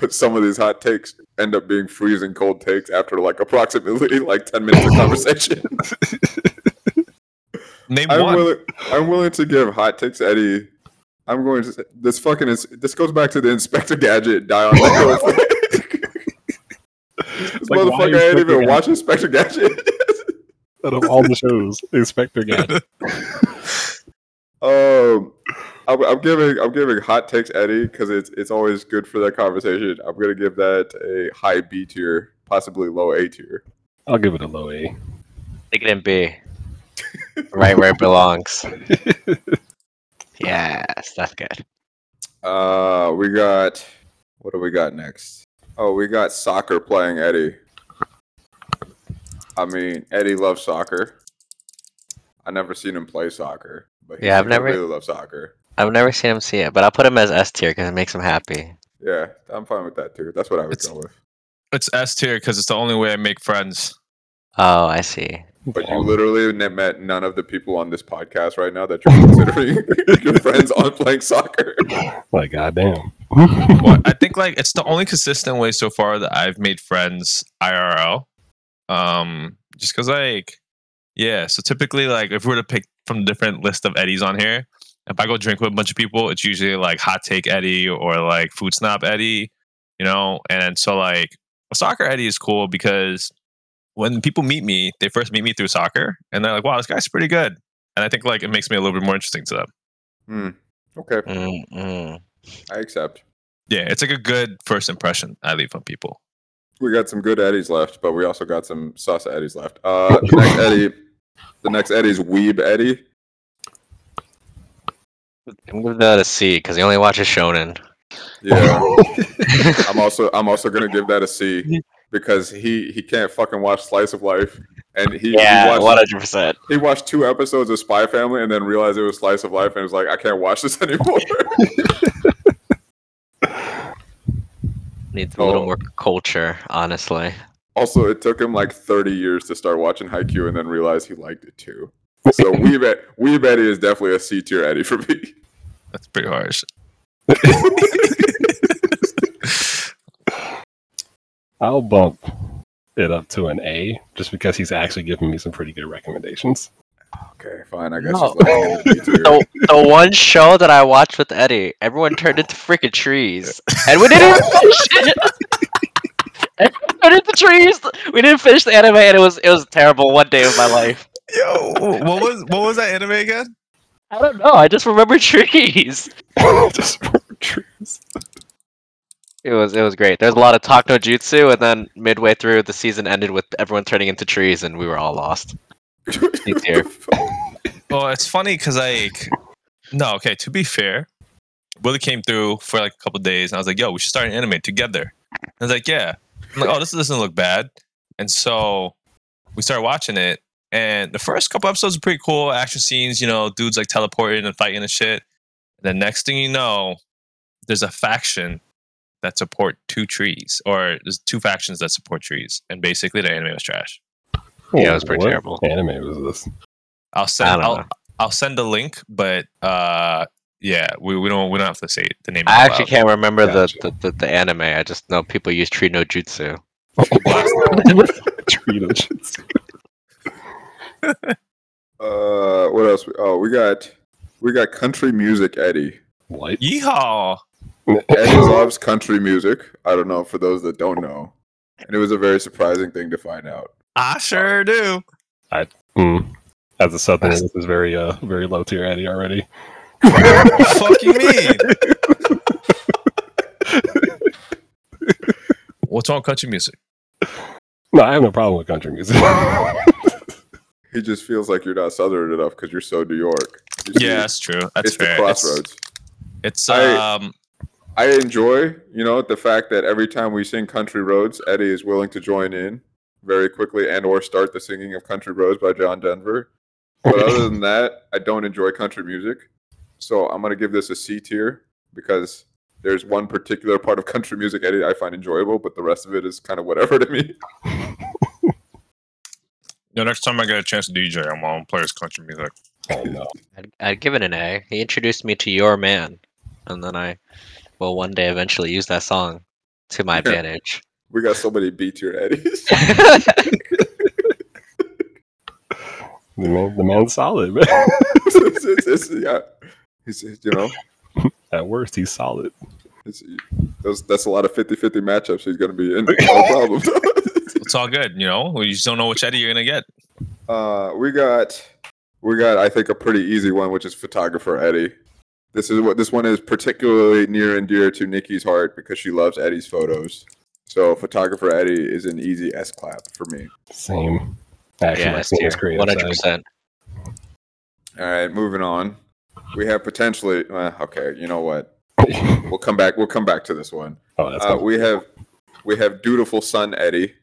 But some of these hot takes end up being freezing cold takes after like approximately (laughs) like ten minutes of (laughs) conversation. Name I'm one. willing. I'm willing to give hot takes, Eddie. I'm going to this fucking is this goes back to the Inspector Gadget die on the hill. This Like, why motherfucker ain't even Gadget? watch Inspector Gadget. Out of all the shows, Inspector Gadget. (laughs) um, I'm, I'm giving I'm giving hot takes Eddie because it's it's always good for that conversation. I'm gonna give that a high B tier, possibly low A tier. I'll give it a low A. Stick it in B. right where it belongs. (laughs) Yes, that's good. Uh, we got what do we got next? Oh, we got soccer playing Eddie. I mean, Eddie loves soccer. I never seen him play soccer, but he Yeah, I've never- really love soccer. I've never seen him see it, but I'll put him as S tier because it makes him happy. Yeah, I'm fine with that too. That's what I would It's- go with. It's S tier because it's the only way I make friends. Oh, I see. But you literally ne- met none of the people on this podcast right now that you're (laughs) considering (laughs) your friends on playing soccer. (laughs) Like, goddamn. Well, I (laughs) think like it's the only consistent way so far that I've made friends IRL. Um, just because like, yeah. So typically, like, if we were to pick from a different list of Eddies on here, if I go drink with a bunch of people, it's usually like hot take Eddie or like food snob Eddie, you know. And so like, a soccer Eddie is cool because when people meet me, they first meet me through soccer, and they're like, "Wow, this guy's pretty good." And I think like it makes me a little bit more interesting to them. Hmm. Okay, Mm-mm. I accept. Yeah, it's like a good first impression I leave on people. We got some good Eddies left, but we also got some sauce Eddies left. Uh, the next Eddie, the next Eddie's Weeb Eddie. I'm gonna give that a C because he only watches Shonen. Yeah, (laughs) I'm also I'm also gonna give that a C because he he can't fucking watch Slice of Life, and he Yeah, watched, hundred percent. he watched two episodes of Spy Family and then realized it was Slice of Life and was like, I can't watch this (laughs) anymore. (laughs) (laughs) Needs a little Oh. more culture, honestly. also, it took him like 30 years to start watching Haikyuu and then realize he liked it too. (laughs) So Weeb Ed- Weeb Eddie is definitely a C tier Eddie for me. That's pretty harsh. (laughs) I'll bump it up to an A just because he's actually giving me some pretty good recommendations. Okay, fine. I guess No. just letting him in B tier. The, the one show that I watched with Eddie, everyone turned into freaking trees, and we didn't even finish it. (laughs) Everyone turned into trees. We didn't finish the anime, and it was it was terrible. One day of my life. Yo, what was what was that anime again? I don't know. I just remember trees. (laughs) just for trees. It was it was great. There's a lot of talk no jutsu, and then midway through the season ended with everyone turning into trees, and we were all lost. Tier. (laughs) Well, it's funny because like, no, okay. To be fair, Willie came through for like a couple days, and I was like, "Yo, we should start an anime together." And I was like, "Yeah." I'm like, "Oh, this doesn't look bad." And so we started watching it, and the first couple episodes are pretty cool. Action scenes, you know, dudes like teleporting and fighting and shit. And the next thing you know, there's a faction that support two trees, or there's two factions that support trees, and basically the anime was trash. Yeah, it was pretty What terrible. Anime was this? I'll send I'll, know. I'll send a link, but uh, yeah, we, we don't we don't have to say the name. I actually loud. can't remember Gotcha. the, the, the, the anime. I just know people use tree no jutsu. Treat of shit. Uh, what else? Oh, we got we got country music Eddie. What? Yeehaw! (laughs) Eddie loves country music. I don't know for those that don't know, and it was a very surprising thing to find out. I sure do. Hmm. As a southerner, this is very uh very low tier Eddie already. fuck you mean? (laughs) What's wrong with country music? No, I have no problem with country music. (laughs) He just feels like you're not southern enough because you're so New York. You see, Yeah, that's true. That's it's the fair. crossroads. It's, it's I- um I enjoy, you know, the fact that every time we sing Country Roads, Eddie is willing to join in very quickly and or start the singing of Country Roads by John Denver. But other than (laughs) that, I don't enjoy country music. So I'm gonna give this a C tier because there's one particular part of country music Eddie I find enjoyable, but the rest of it is kind of whatever to me. (laughs) you know, next time I get a chance to DJ, I'm gonna play his country music. oh no. I'd, I'd give it an A. He introduced me to Your Man, and then I will one day eventually use that song to my advantage. We got so many B tier Eddies. (laughs) (laughs) The man, the man's solid, man. It's- it's- it's- yeah. He's, you know, At worst, he's solid. it's, those, that's a lot of 50 50 matchups he's going to be in. (laughs) No problem. It's all good, you know. We just don't know which Eddie you're gonna get. Uh, we got, we got, I think, a pretty easy one, which is photographer Eddie. This is what this one is particularly near and dear to Nikki's heart because she loves Eddie's photos. So, photographer Eddie is an easy S clap for me. Same. Actually, yeah, my same is creative one hundred side. percent. All right, moving on. We have potentially. Uh, okay, you know what? (laughs) We'll come back. We'll come back to this one. oh, that's Uh, we have, we have dutiful son Eddie,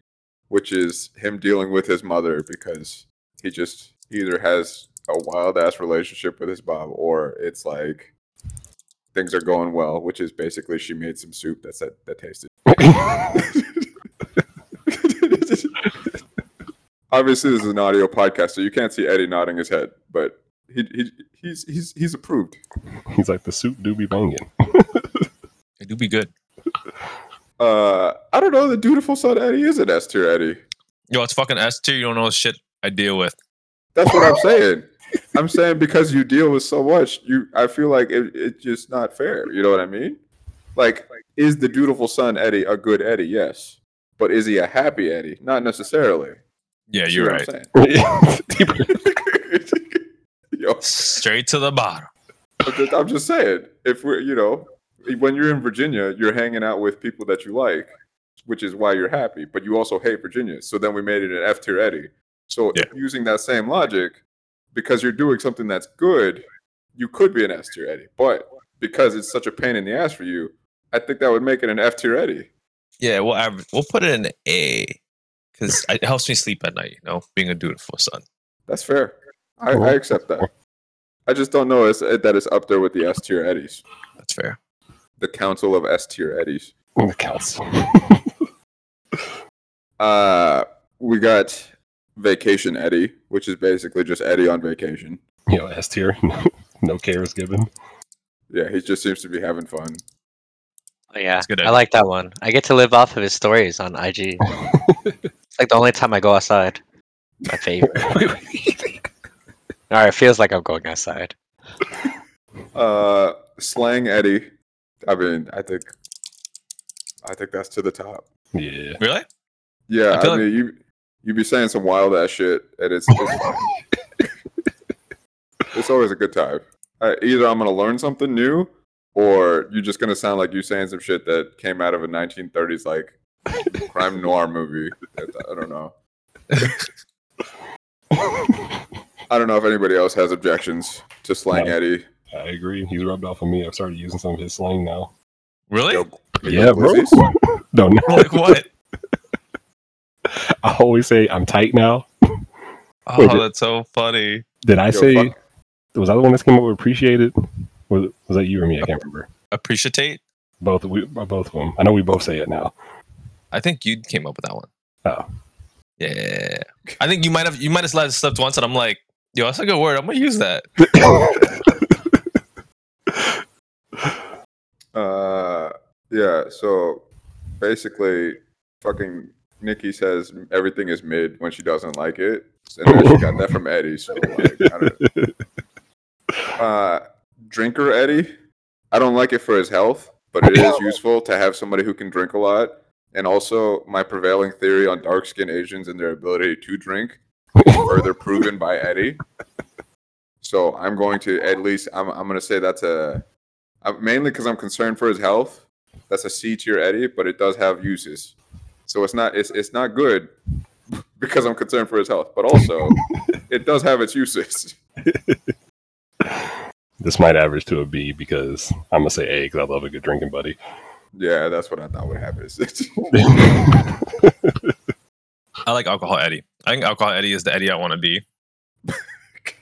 which is him dealing with his mother because he just either has a wild ass relationship with his mom or it's like things are going well, which is basically she made some soup that's that, that tasted. (laughs) Obviously, this is an audio podcast, so you can't see Eddie nodding his head, but he, he he's he's he's approved. he's like the suit do be banging. (laughs) They do be good. Uh, I don't know. The dutiful son Eddie is an S tier Eddie. Yo, it's fucking S tier. You don't know the shit I deal with. That's what I'm saying. I'm saying because you deal with so much, you I feel like it, it's just not fair. You know what I mean? Like, is the dutiful son Eddie a good Eddie? Yes, but is he a happy Eddie? Not necessarily. Yeah, you're right. (laughs) Yo, Straight to the bottom. I'm just, I'm just saying. If we're, you know, when you're in Virginia, you're hanging out with people that you like, which is why you're happy. But you also hate Virginia. So then we made it an F tier Eddie. So Yeah. using that same logic, because you're doing something that's good, you could be an S tier Eddie. But because it's such a pain in the ass for you, I think that would make it an F tier Eddie. Yeah, we'll average, we'll put it in A because it helps me sleep at night. You know, being a dutiful son. That's fair. I, Cool. I accept that. I just don't know it's, that it's up there with the S tier Eddies, That's fair. the council of S tier Eddies. the council. (laughs) Uh, we got Vacation Eddie, which is basically just Eddie on vacation. you know, S tier. (laughs) no care is given. Yeah, he just seems to be having fun. Oh, yeah, good I like that one. I get to live off of his stories on IG. (laughs) It's like the only time I go outside. My favorite. (laughs) Or it feels like I'm going outside. Uh, Slang Eddie. I mean, I think, I think that's to the top. yeah. Really? Yeah, I I, feel mean, you you be saying some wild ass shit, and it's it's, (laughs) it's always a good time. Uh, either I'm gonna learn something new, or you're just gonna sound like you're saying some shit that came out of a 1930s like crime noir movie. I, I don't know. I don't know if anybody else has objections to Slang No. Eddie. I agree. He's rubbed off on me. I've started using some of his slang now. Really? Yo, Yeah, yo, bro. Glizzies? Don't know. like what? (laughs) I always say I'm tight now. Oh, Wait, did- that's so funny. Did I Yo, say fuck- was I the one that came up with appreciated? Was, was that you or me? I can't remember. Appreciate. Both we both of them. I know we both say it now. I think you came up with that one. Oh, Yeah. I think you might have you might have let it once, and I'm like, yo, that's a good word. I'm gonna use that. (laughs) Uh, yeah. So basically, fucking Nikki says everything is mid when she doesn't like it, and then she got that from Eddie. So like, I don't, (laughs) uh, drinker Eddie, I don't like it for his health, but it is (laughs) useful to have somebody who can drink a lot. And also, my prevailing theory on dark skinned Asians and their ability to drink is (laughs) further proven by Eddie. So I'm going to at least I'm I'm going to say that's a uh, mainly because I'm concerned for his health. That's a C tier Eddie, but it does have uses. So it's not it's it's not good (laughs) because I'm concerned for his health, but also it does have its uses. This might average to a B because I'm gonna say A because I love a good drinking buddy. Yeah, that's what I thought would happen. (laughs) I like alcohol Eddie. I think alcohol Eddie is the Eddie I want to be.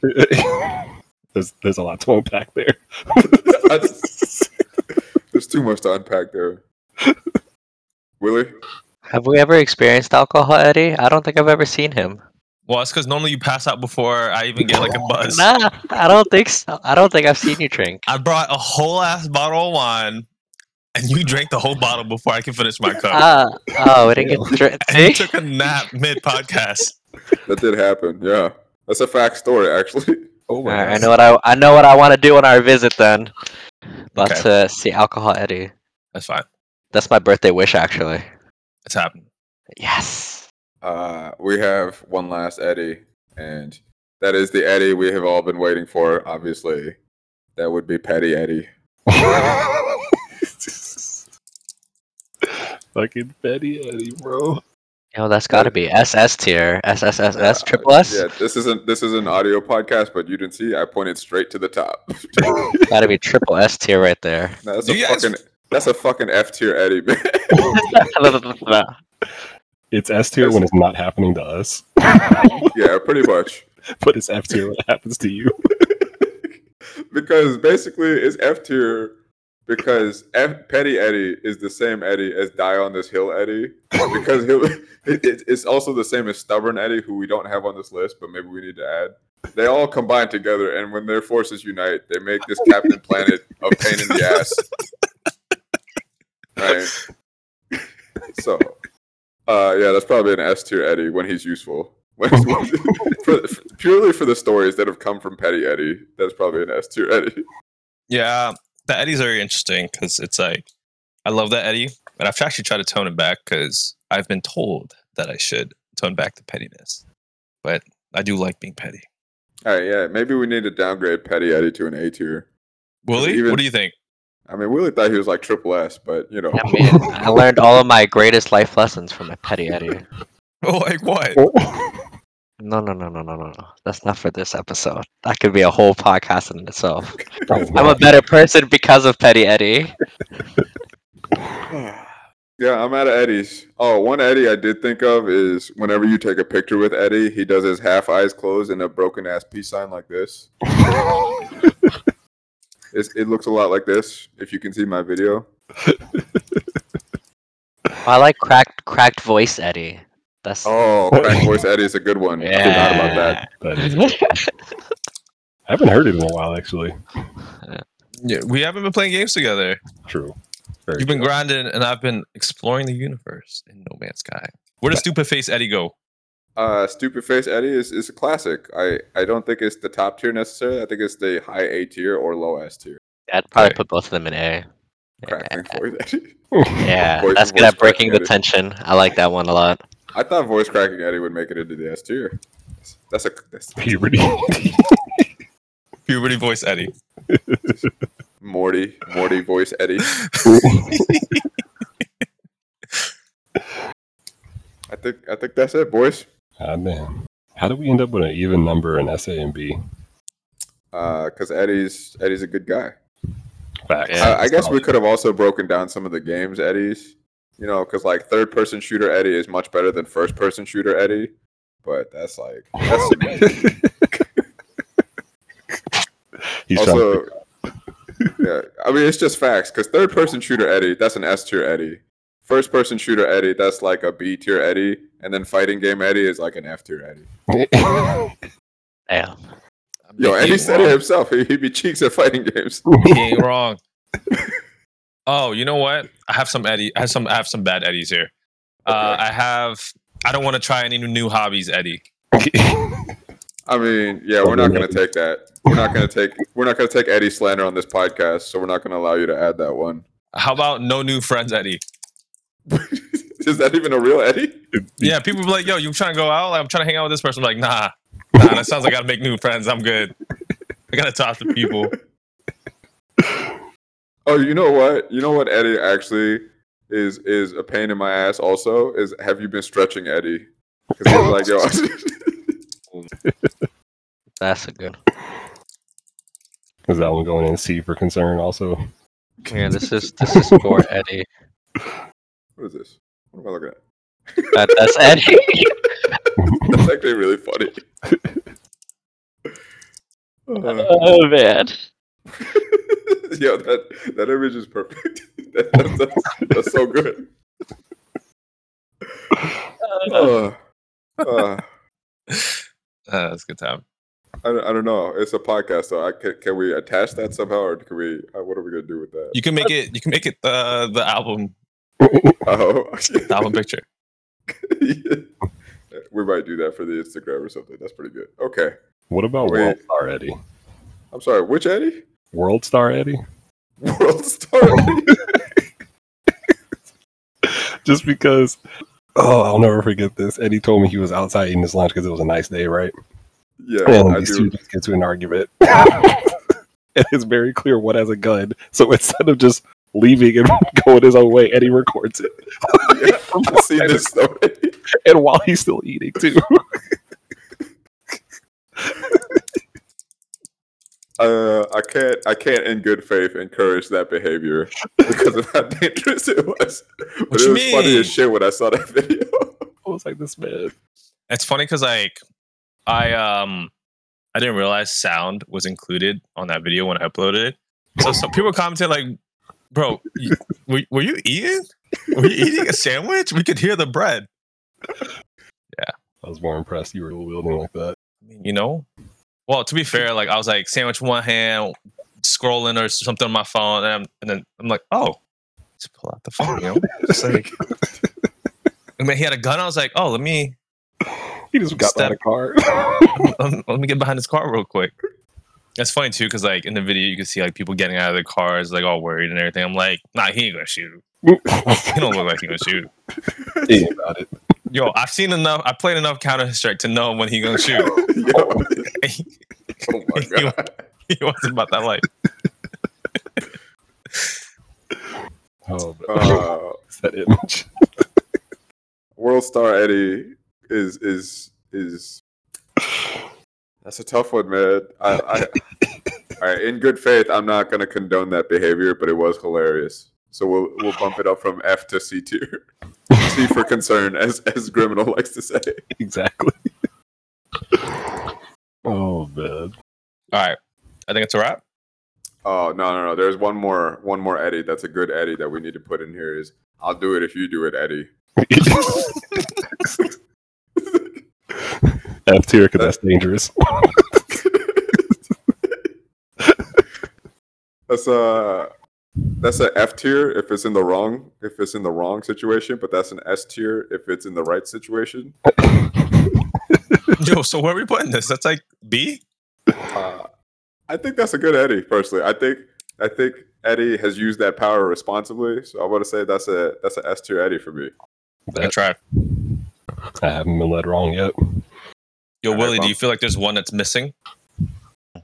(laughs) there's there's a lot to unpack there. (laughs) There's too much to unpack there. Willie, Have we ever experienced alcohol, Eddie? I don't think I've ever seen him. Well, it's because normally you pass out before I even get like a buzz. Nah, I don't think so. I don't think I've seen you drink. I brought a whole ass bottle of wine, and you drank the whole bottle before I can finish my cup. Ah, oh, we didn't get to drink. and you took a nap mid podcast. (laughs) that did happen. Yeah, that's a fact story actually. Oh Alright, I know what I I know what I want to do on our visit then. About Okay. to see alcohol, Eddie. That's fine. That's my birthday wish, actually. It's happening. Yes. Uh, we have one last Eddie, and that is the Eddie we have all been waiting for. Obviously, that would be Petty Eddie. (laughs) Fucking Petty Eddie, bro. Yo, that's got to be SS tier. SSSS, triple S. Yeah, this isn't this is an audio podcast, but you didn't see. I pointed straight to the top. (laughs) Got to be triple S tier right there. No, that's You a guys- fucking that's a fucking F tier Eddie, man. (laughs) It's S tier when it's not happening to us, (laughs) yeah, pretty much. (laughs) but it's F tier when it happens to you. (laughs) because basically it's F tier because F, Petty Eddie is the same Eddie as Die on This Hill Eddie. Because he'll, it, it- it's also the same as Stubborn Eddie, who we don't have on this list, but maybe we need to add. They all combine together, and when their forces unite, they make this Captain Planet a pain in the ass. Right. So, uh, yeah, that's probably an S tier Eddie when he's useful. (laughs) When, (laughs) for, purely for the stories that have come from Petty Eddie, that's probably an S tier Eddie. Yeah, the Eddie's very interesting because it's like I love that Eddie, but I've actually tried to tone it back because I've been told that I should tone back the pettiness. But I do like being petty. All right, yeah, maybe we need to downgrade Petty Eddie to an A tier. Willie, even- what do you think? I mean, Willie thought he was like triple S, but you know, I mean, I learned all of my greatest life lessons from a petty Eddie. (laughs) Oh, like what? Oh. No, no, no, no, no, no, no. That's not for this episode. That could be a whole podcast in itself. (laughs) Oh, I'm a better person because of Petty Eddie. (sighs) yeah, I'm out of Eddie's. Oh, one Eddie I did think of is whenever you take a picture with Eddie, he does his half eyes closed and a broken ass peace sign like this. (laughs) It's, it looks a lot like this. If you can see my video, I like cracked cracked voice Eddie. That's oh, cracked voice Eddie is a good one. I forgot about that. That is- (laughs) I haven't heard it in a while, actually. Yeah, we haven't been playing games together. True. Very You've been true. grinding, and I've been exploring the universe in No Man's Sky. Where does Stupid Face Eddie go? Uh, Stupid Face Eddie is, is a classic. I, I don't think it's the top tier necessarily. I think it's the high A tier or low S tier. I'd probably Okay. put both of them in A. Crackling voice Eddie. (laughs) Yeah, Voice- that's good at breaking the cracking tension. I like that one a lot. I thought voice cracking Eddie would make it into the S tier. That's a that's (laughs) Puberty. Puberty Voice Eddie. Morty Morty voice Eddie. (laughs) I think I think that's it, boys. Ah, man. How do we end up with an even number in SA and B? Because Eddie's Eddie's a good guy. Facts. Yeah. I, I guess we could have also broken down some of the games Eddie's. You know, because like third person shooter Eddie is much better than first person shooter Eddie. but that's like (laughs) that's He's also. yeah, I mean it's just facts because third person shooter Eddie, that's an S tier Eddie. First person shooter Eddie, that's like a B tier Eddie, and then fighting game Eddie is like an F tier Eddie. (laughs) Damn. Yo, He Eddie ain't said it himself. He, he be cheeks at fighting games. (laughs) He ain't wrong. Oh, you know what? I have some Eddie. I have some. I have some bad Eddies here. Uh, I have. I don't want to try any new hobbies, Eddie. I mean, yeah, we're not gonna take that. We're not gonna take. We're not gonna take Eddie slander on this podcast, so we're not gonna allow you to add that one. How about no new friends, Eddie? (laughs) is that even a real Eddie? Yeah, people be like, "Yo, you trying to go out? Like, I'm trying to hang out with this person." I'm like, nah, nah. That sounds like I gotta make new friends. I'm good. I gotta talk to people. Oh, you know what? You know what Eddie actually is is a pain in my ass. Also, is have you been stretching Eddie? Because he's like, yo, (laughs) That's a good. Is that one going in C for concern also? Yeah, this is this is for Eddie. (laughs) what is this? What am I looking at? (laughs) That, that's Eddie. (laughs) That's actually really funny. (laughs) Uh, oh man. yo, that that image is perfect. that, that's, that's, that's so good. Uh, uh, Uh, that's a good time. I, don't- I don't know. It's a podcast, so I can, can we attach that somehow, or can we? Uh, what are we gonna do with that? You can make it. You can make it the the album Oh, (laughs) the album picture. (laughs) we might do that for the Instagram or something. That's pretty good. Okay, What about Wait. World Star Eddie? I'm sorry. Which Eddie? World Star Eddie? (laughs) World Star. Eddie? Just because. Oh, I'll never forget this. Eddie told me he was outside eating his lunch because it was a nice day, right? yeah, And I these do. two just get to an argument. and it's very clear what has a gun. So instead of just leaving and (laughs) going his own way, and he records it. Yeah, I've seen this story. And while he's still eating, too. (laughs) Uh, I can't. I can't, in good faith, encourage that behavior because of how dangerous it was. But What it you was funny mean? as shit when I saw that video. (laughs) I was like, this man. It's funny because like I um I didn't realize sound was included on that video when I uploaded it. So some people commented like, "Bro, were, were you eating? Were you eating a sandwich? We could hear the bread." Yeah. I was more impressed you were wielding like that. You know. Well, to be fair, like I was like sandwich one hand, scrolling or something on my phone, and, I'm, and then I'm like, "Oh, just pull out the phone." You know, just like. I mean, he had a gun. I was like, "Oh, let me He just got Step- out of car. (laughs) let, let me get behind his car real quick. That's funny too, because like in the video you can see like people getting out of their cars, like all worried and everything. I'm like, nah, he ain't gonna shoot. He don't look like he gonna shoot. (laughs) He about it. Yo, I've seen enough. I played enough Counter Strike to know when he gonna (laughs) shoot. (laughs) He oh my god! wasn't about that life. Oh. Uh, that image. World Star Eddie is is is. That's a tough one, man. I, I (coughs) all right. In good faith, I'm not gonna condone that behavior, but it was hilarious. So we'll we'll bump it up from F to C tier. C for concern, as as Criminal likes to say. exactly. (laughs) oh, man. All right, I think it's a wrap. Oh no no no! There's one more one more Eddie. That's a good Eddie that we need to put in here. Is I'll do it if you do it, Eddie. (laughs) (laughs) F tier because that's dangerous. (laughs) That's a that's a F tier if it's in the wrong if it's in the wrong situation, but that's an S tier if it's in the right situation. Yo, so where are we putting this? That's like B. Uh, I think that's a good Eddie. Personally, I think I think Eddie has used that power responsibly. So I want to say that's a that's a S tier Eddie for me. I That, tried. I haven't been led wrong yet. Yo, All right, Willie, do you feel like there's one that's missing?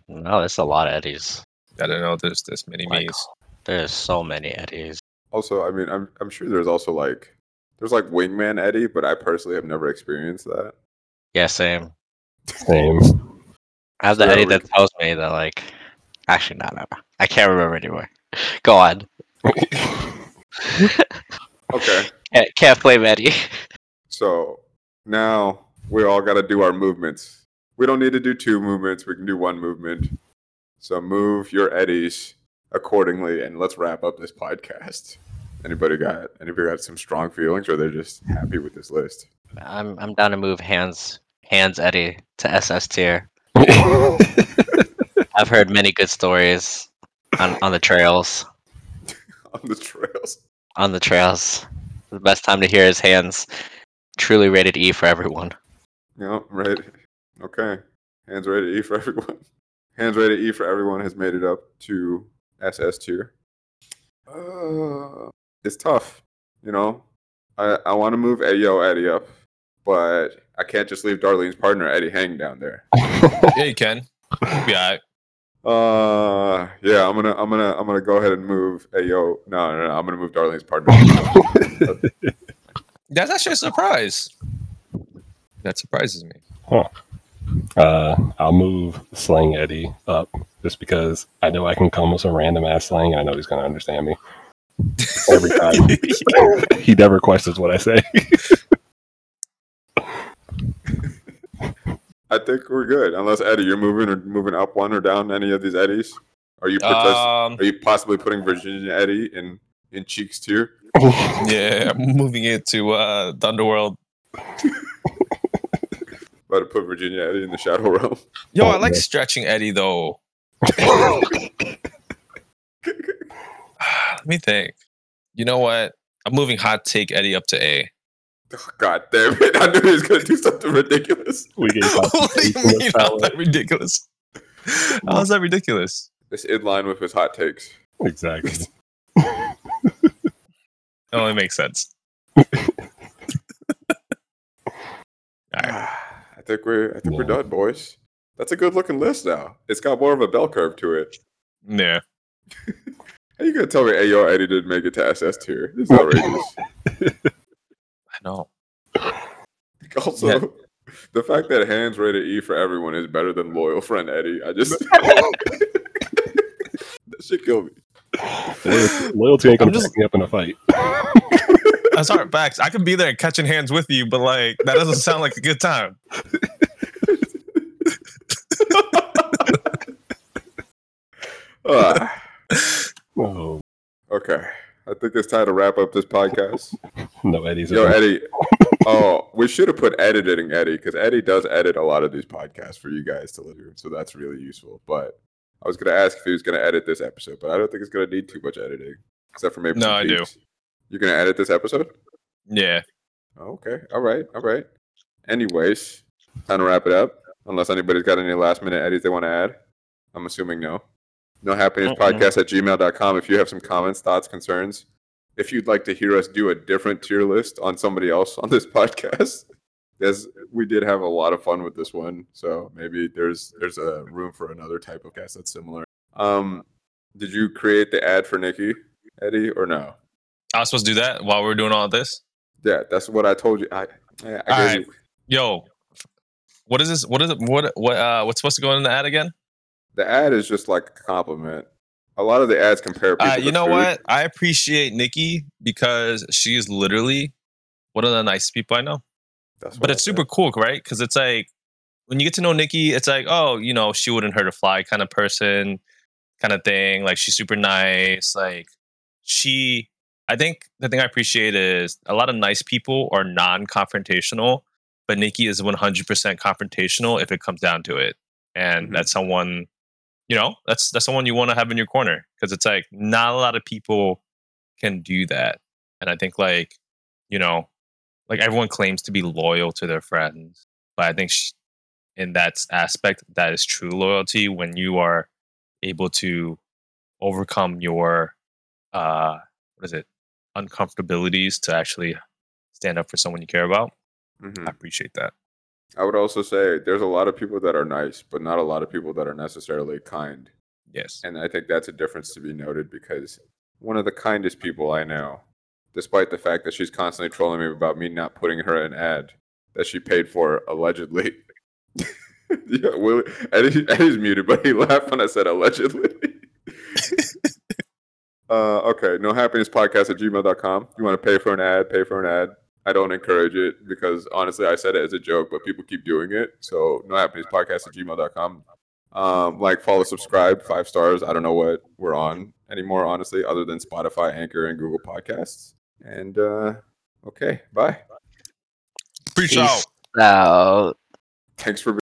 No, there's a lot of Eddies. I don't know. There's this many Like, me's. There's so many Eddies. Also, I mean, I'm I'm sure there's also like there's like wingman Eddie, but I personally have never experienced that. Yeah, same. Same. I have the So Eddie we- that tells me that like, actually, no, no, no. I can't remember anymore. Go on. (laughs) Okay, Can't, can't blame Eddie. so now we all got to do our movements. We don't need to do two movements. We can do one movement. So move your eddies accordingly, and let's wrap up this podcast. Anybody got anybody got some strong feelings, or they're just happy with this list? I'm I'm down to move hands hands Eddie to SS tier. (laughs) I've heard many good stories on, on the trails. (laughs) On the trails. On the trails. The best time to hear is hands. Truly rated E for everyone. Yeah, right. Okay. Hands rated E for (laughs) everyone. Hands rated E for everyone has made it up to SS tier. Uh, it's tough, you know. I I want to move Ayo Eddie up, but I can't just leave Darlene's partner Eddie hang down there. (laughs) Yeah, you can. Be alright. Uh, yeah, I'm gonna I'm gonna I'm gonna go ahead and move Ayo. No, no, no, I'm gonna move Darlene's partner. That's actually a surprise. That surprises me. Uh, I'll move Slang Eddie up just because I know I can come with some random ass slang and I know he's gonna understand me every (laughs) time. (laughs) he never questions what I say. (laughs) I think we're good, unless Eddie, you're moving or moving up one or down any of these Eddies. Are you potentially Um, Are you possibly putting Virginia Eddie in in Cheeks tier? yeah, I'm moving it to uh, the underworld. About to put Virginia Eddie in the Shadow (laughs) Realm. Yo, Oh, I like stretching Eddie though. (sighs) Let me think. You know what? I'm moving hot take Eddie up to A. Oh, (laughs) God damn it! I knew he was gonna do something ridiculous. what do you mean? How's that ridiculous? (laughs) How's that ridiculous? It's in line with his hot takes. Exactly. It only makes sense. Alright. I (sighs) think we're I think we're done, boys. That's a good looking list now. It's got more of a bell curve to it. Yeah. How you gonna tell me Ayo Eddie didn't make it to SS tier? This is outrageous. I know. (laughs) also, Yeah. the fact that hands rated E for everyone is better than loyal friend Eddie. I just (laughs) that shit killed me. Loyalty, loyalty ain't gonna I'm just- me up in a fight. (laughs) That's hard facts. I could be there catching hands with you, but like that doesn't sound like a good time. Ah, (laughs) Oh, okay, I think it's time to wrap up this podcast. no Eddie's. Yo, Eddie. (laughs) Oh, we should have put editing Eddie because Eddie does edit a lot of these podcasts for you guys to listen to, so that's really useful. But I was gonna ask if he was gonna edit this episode, but I don't think it's gonna need too much editing, except for maybe. No, some I do. You're gonna edit this episode? Yeah. Okay. All right. All right. Anyways, time to wrap it up. Unless anybody's got any last minute edits they want to add. I'm assuming no. No happiness podcast at gmail.com if you have some comments, thoughts, concerns. If you'd like to hear us do a different tier list on somebody else (laughs) on this podcast, as we did have a lot of fun with this one. So maybe there's there's a room for another type of cast that's similar. Um did you create the ad for Nikki, Eddie, or no? I was supposed to do that while we are doing all this. Yeah, that's what I told you. I, I, I gave Alright. you- Yo, what is this? What is it? What what uh what's supposed to go in the ad again? The ad is just like a compliment. A lot of the ads compare people. Uh, you know food. what? I appreciate Nikki because she is literally one of the nicest people I know. That's But I it's said. super cool, right? Because it's like when you get to know Nikki, it's like, oh, you know, she wouldn't hurt a fly kind of person, kind of thing. Like she's super nice. Like she, I think the thing I appreciate is a lot of nice people are non-confrontational, but Nikki is 100% confrontational if it comes down to it, and Mhm. that's someone, you know, that's that's someone you want to have in your corner because it's like not a lot of people can do that, and I think like, you know, like everyone claims to be loyal to their friends, but I think sh- in that aspect, that is true loyalty when you are able to overcome your uh what is it uncomfortabilities to actually stand up for someone you care about. Mhm. I appreciate that. I would also say there's a lot of people that are nice, but not a lot of people that are necessarily kind. Yes. And I think that's a difference to be noted because one of the kindest people I know, despite the fact that she's constantly trolling me about me not putting her an ad that she paid for allegedly. (laughs) yeah, Will, Eddie, Eddie's muted, but he (laughs) laughed when I said allegedly. (laughs) uh, okay, no happiness podcast at gmail.com. You want to pay for an ad, pay for an ad. I don't encourage it because honestly, I said it as a joke, but people keep doing it. So no happiness podcast at gmail.com. Um, like, follow, subscribe, five stars. I don't know what we're on anymore, honestly, other than Spotify, Anchor, and Google Podcasts. And uh, okay, bye. Peace Peace out. out. Thanks for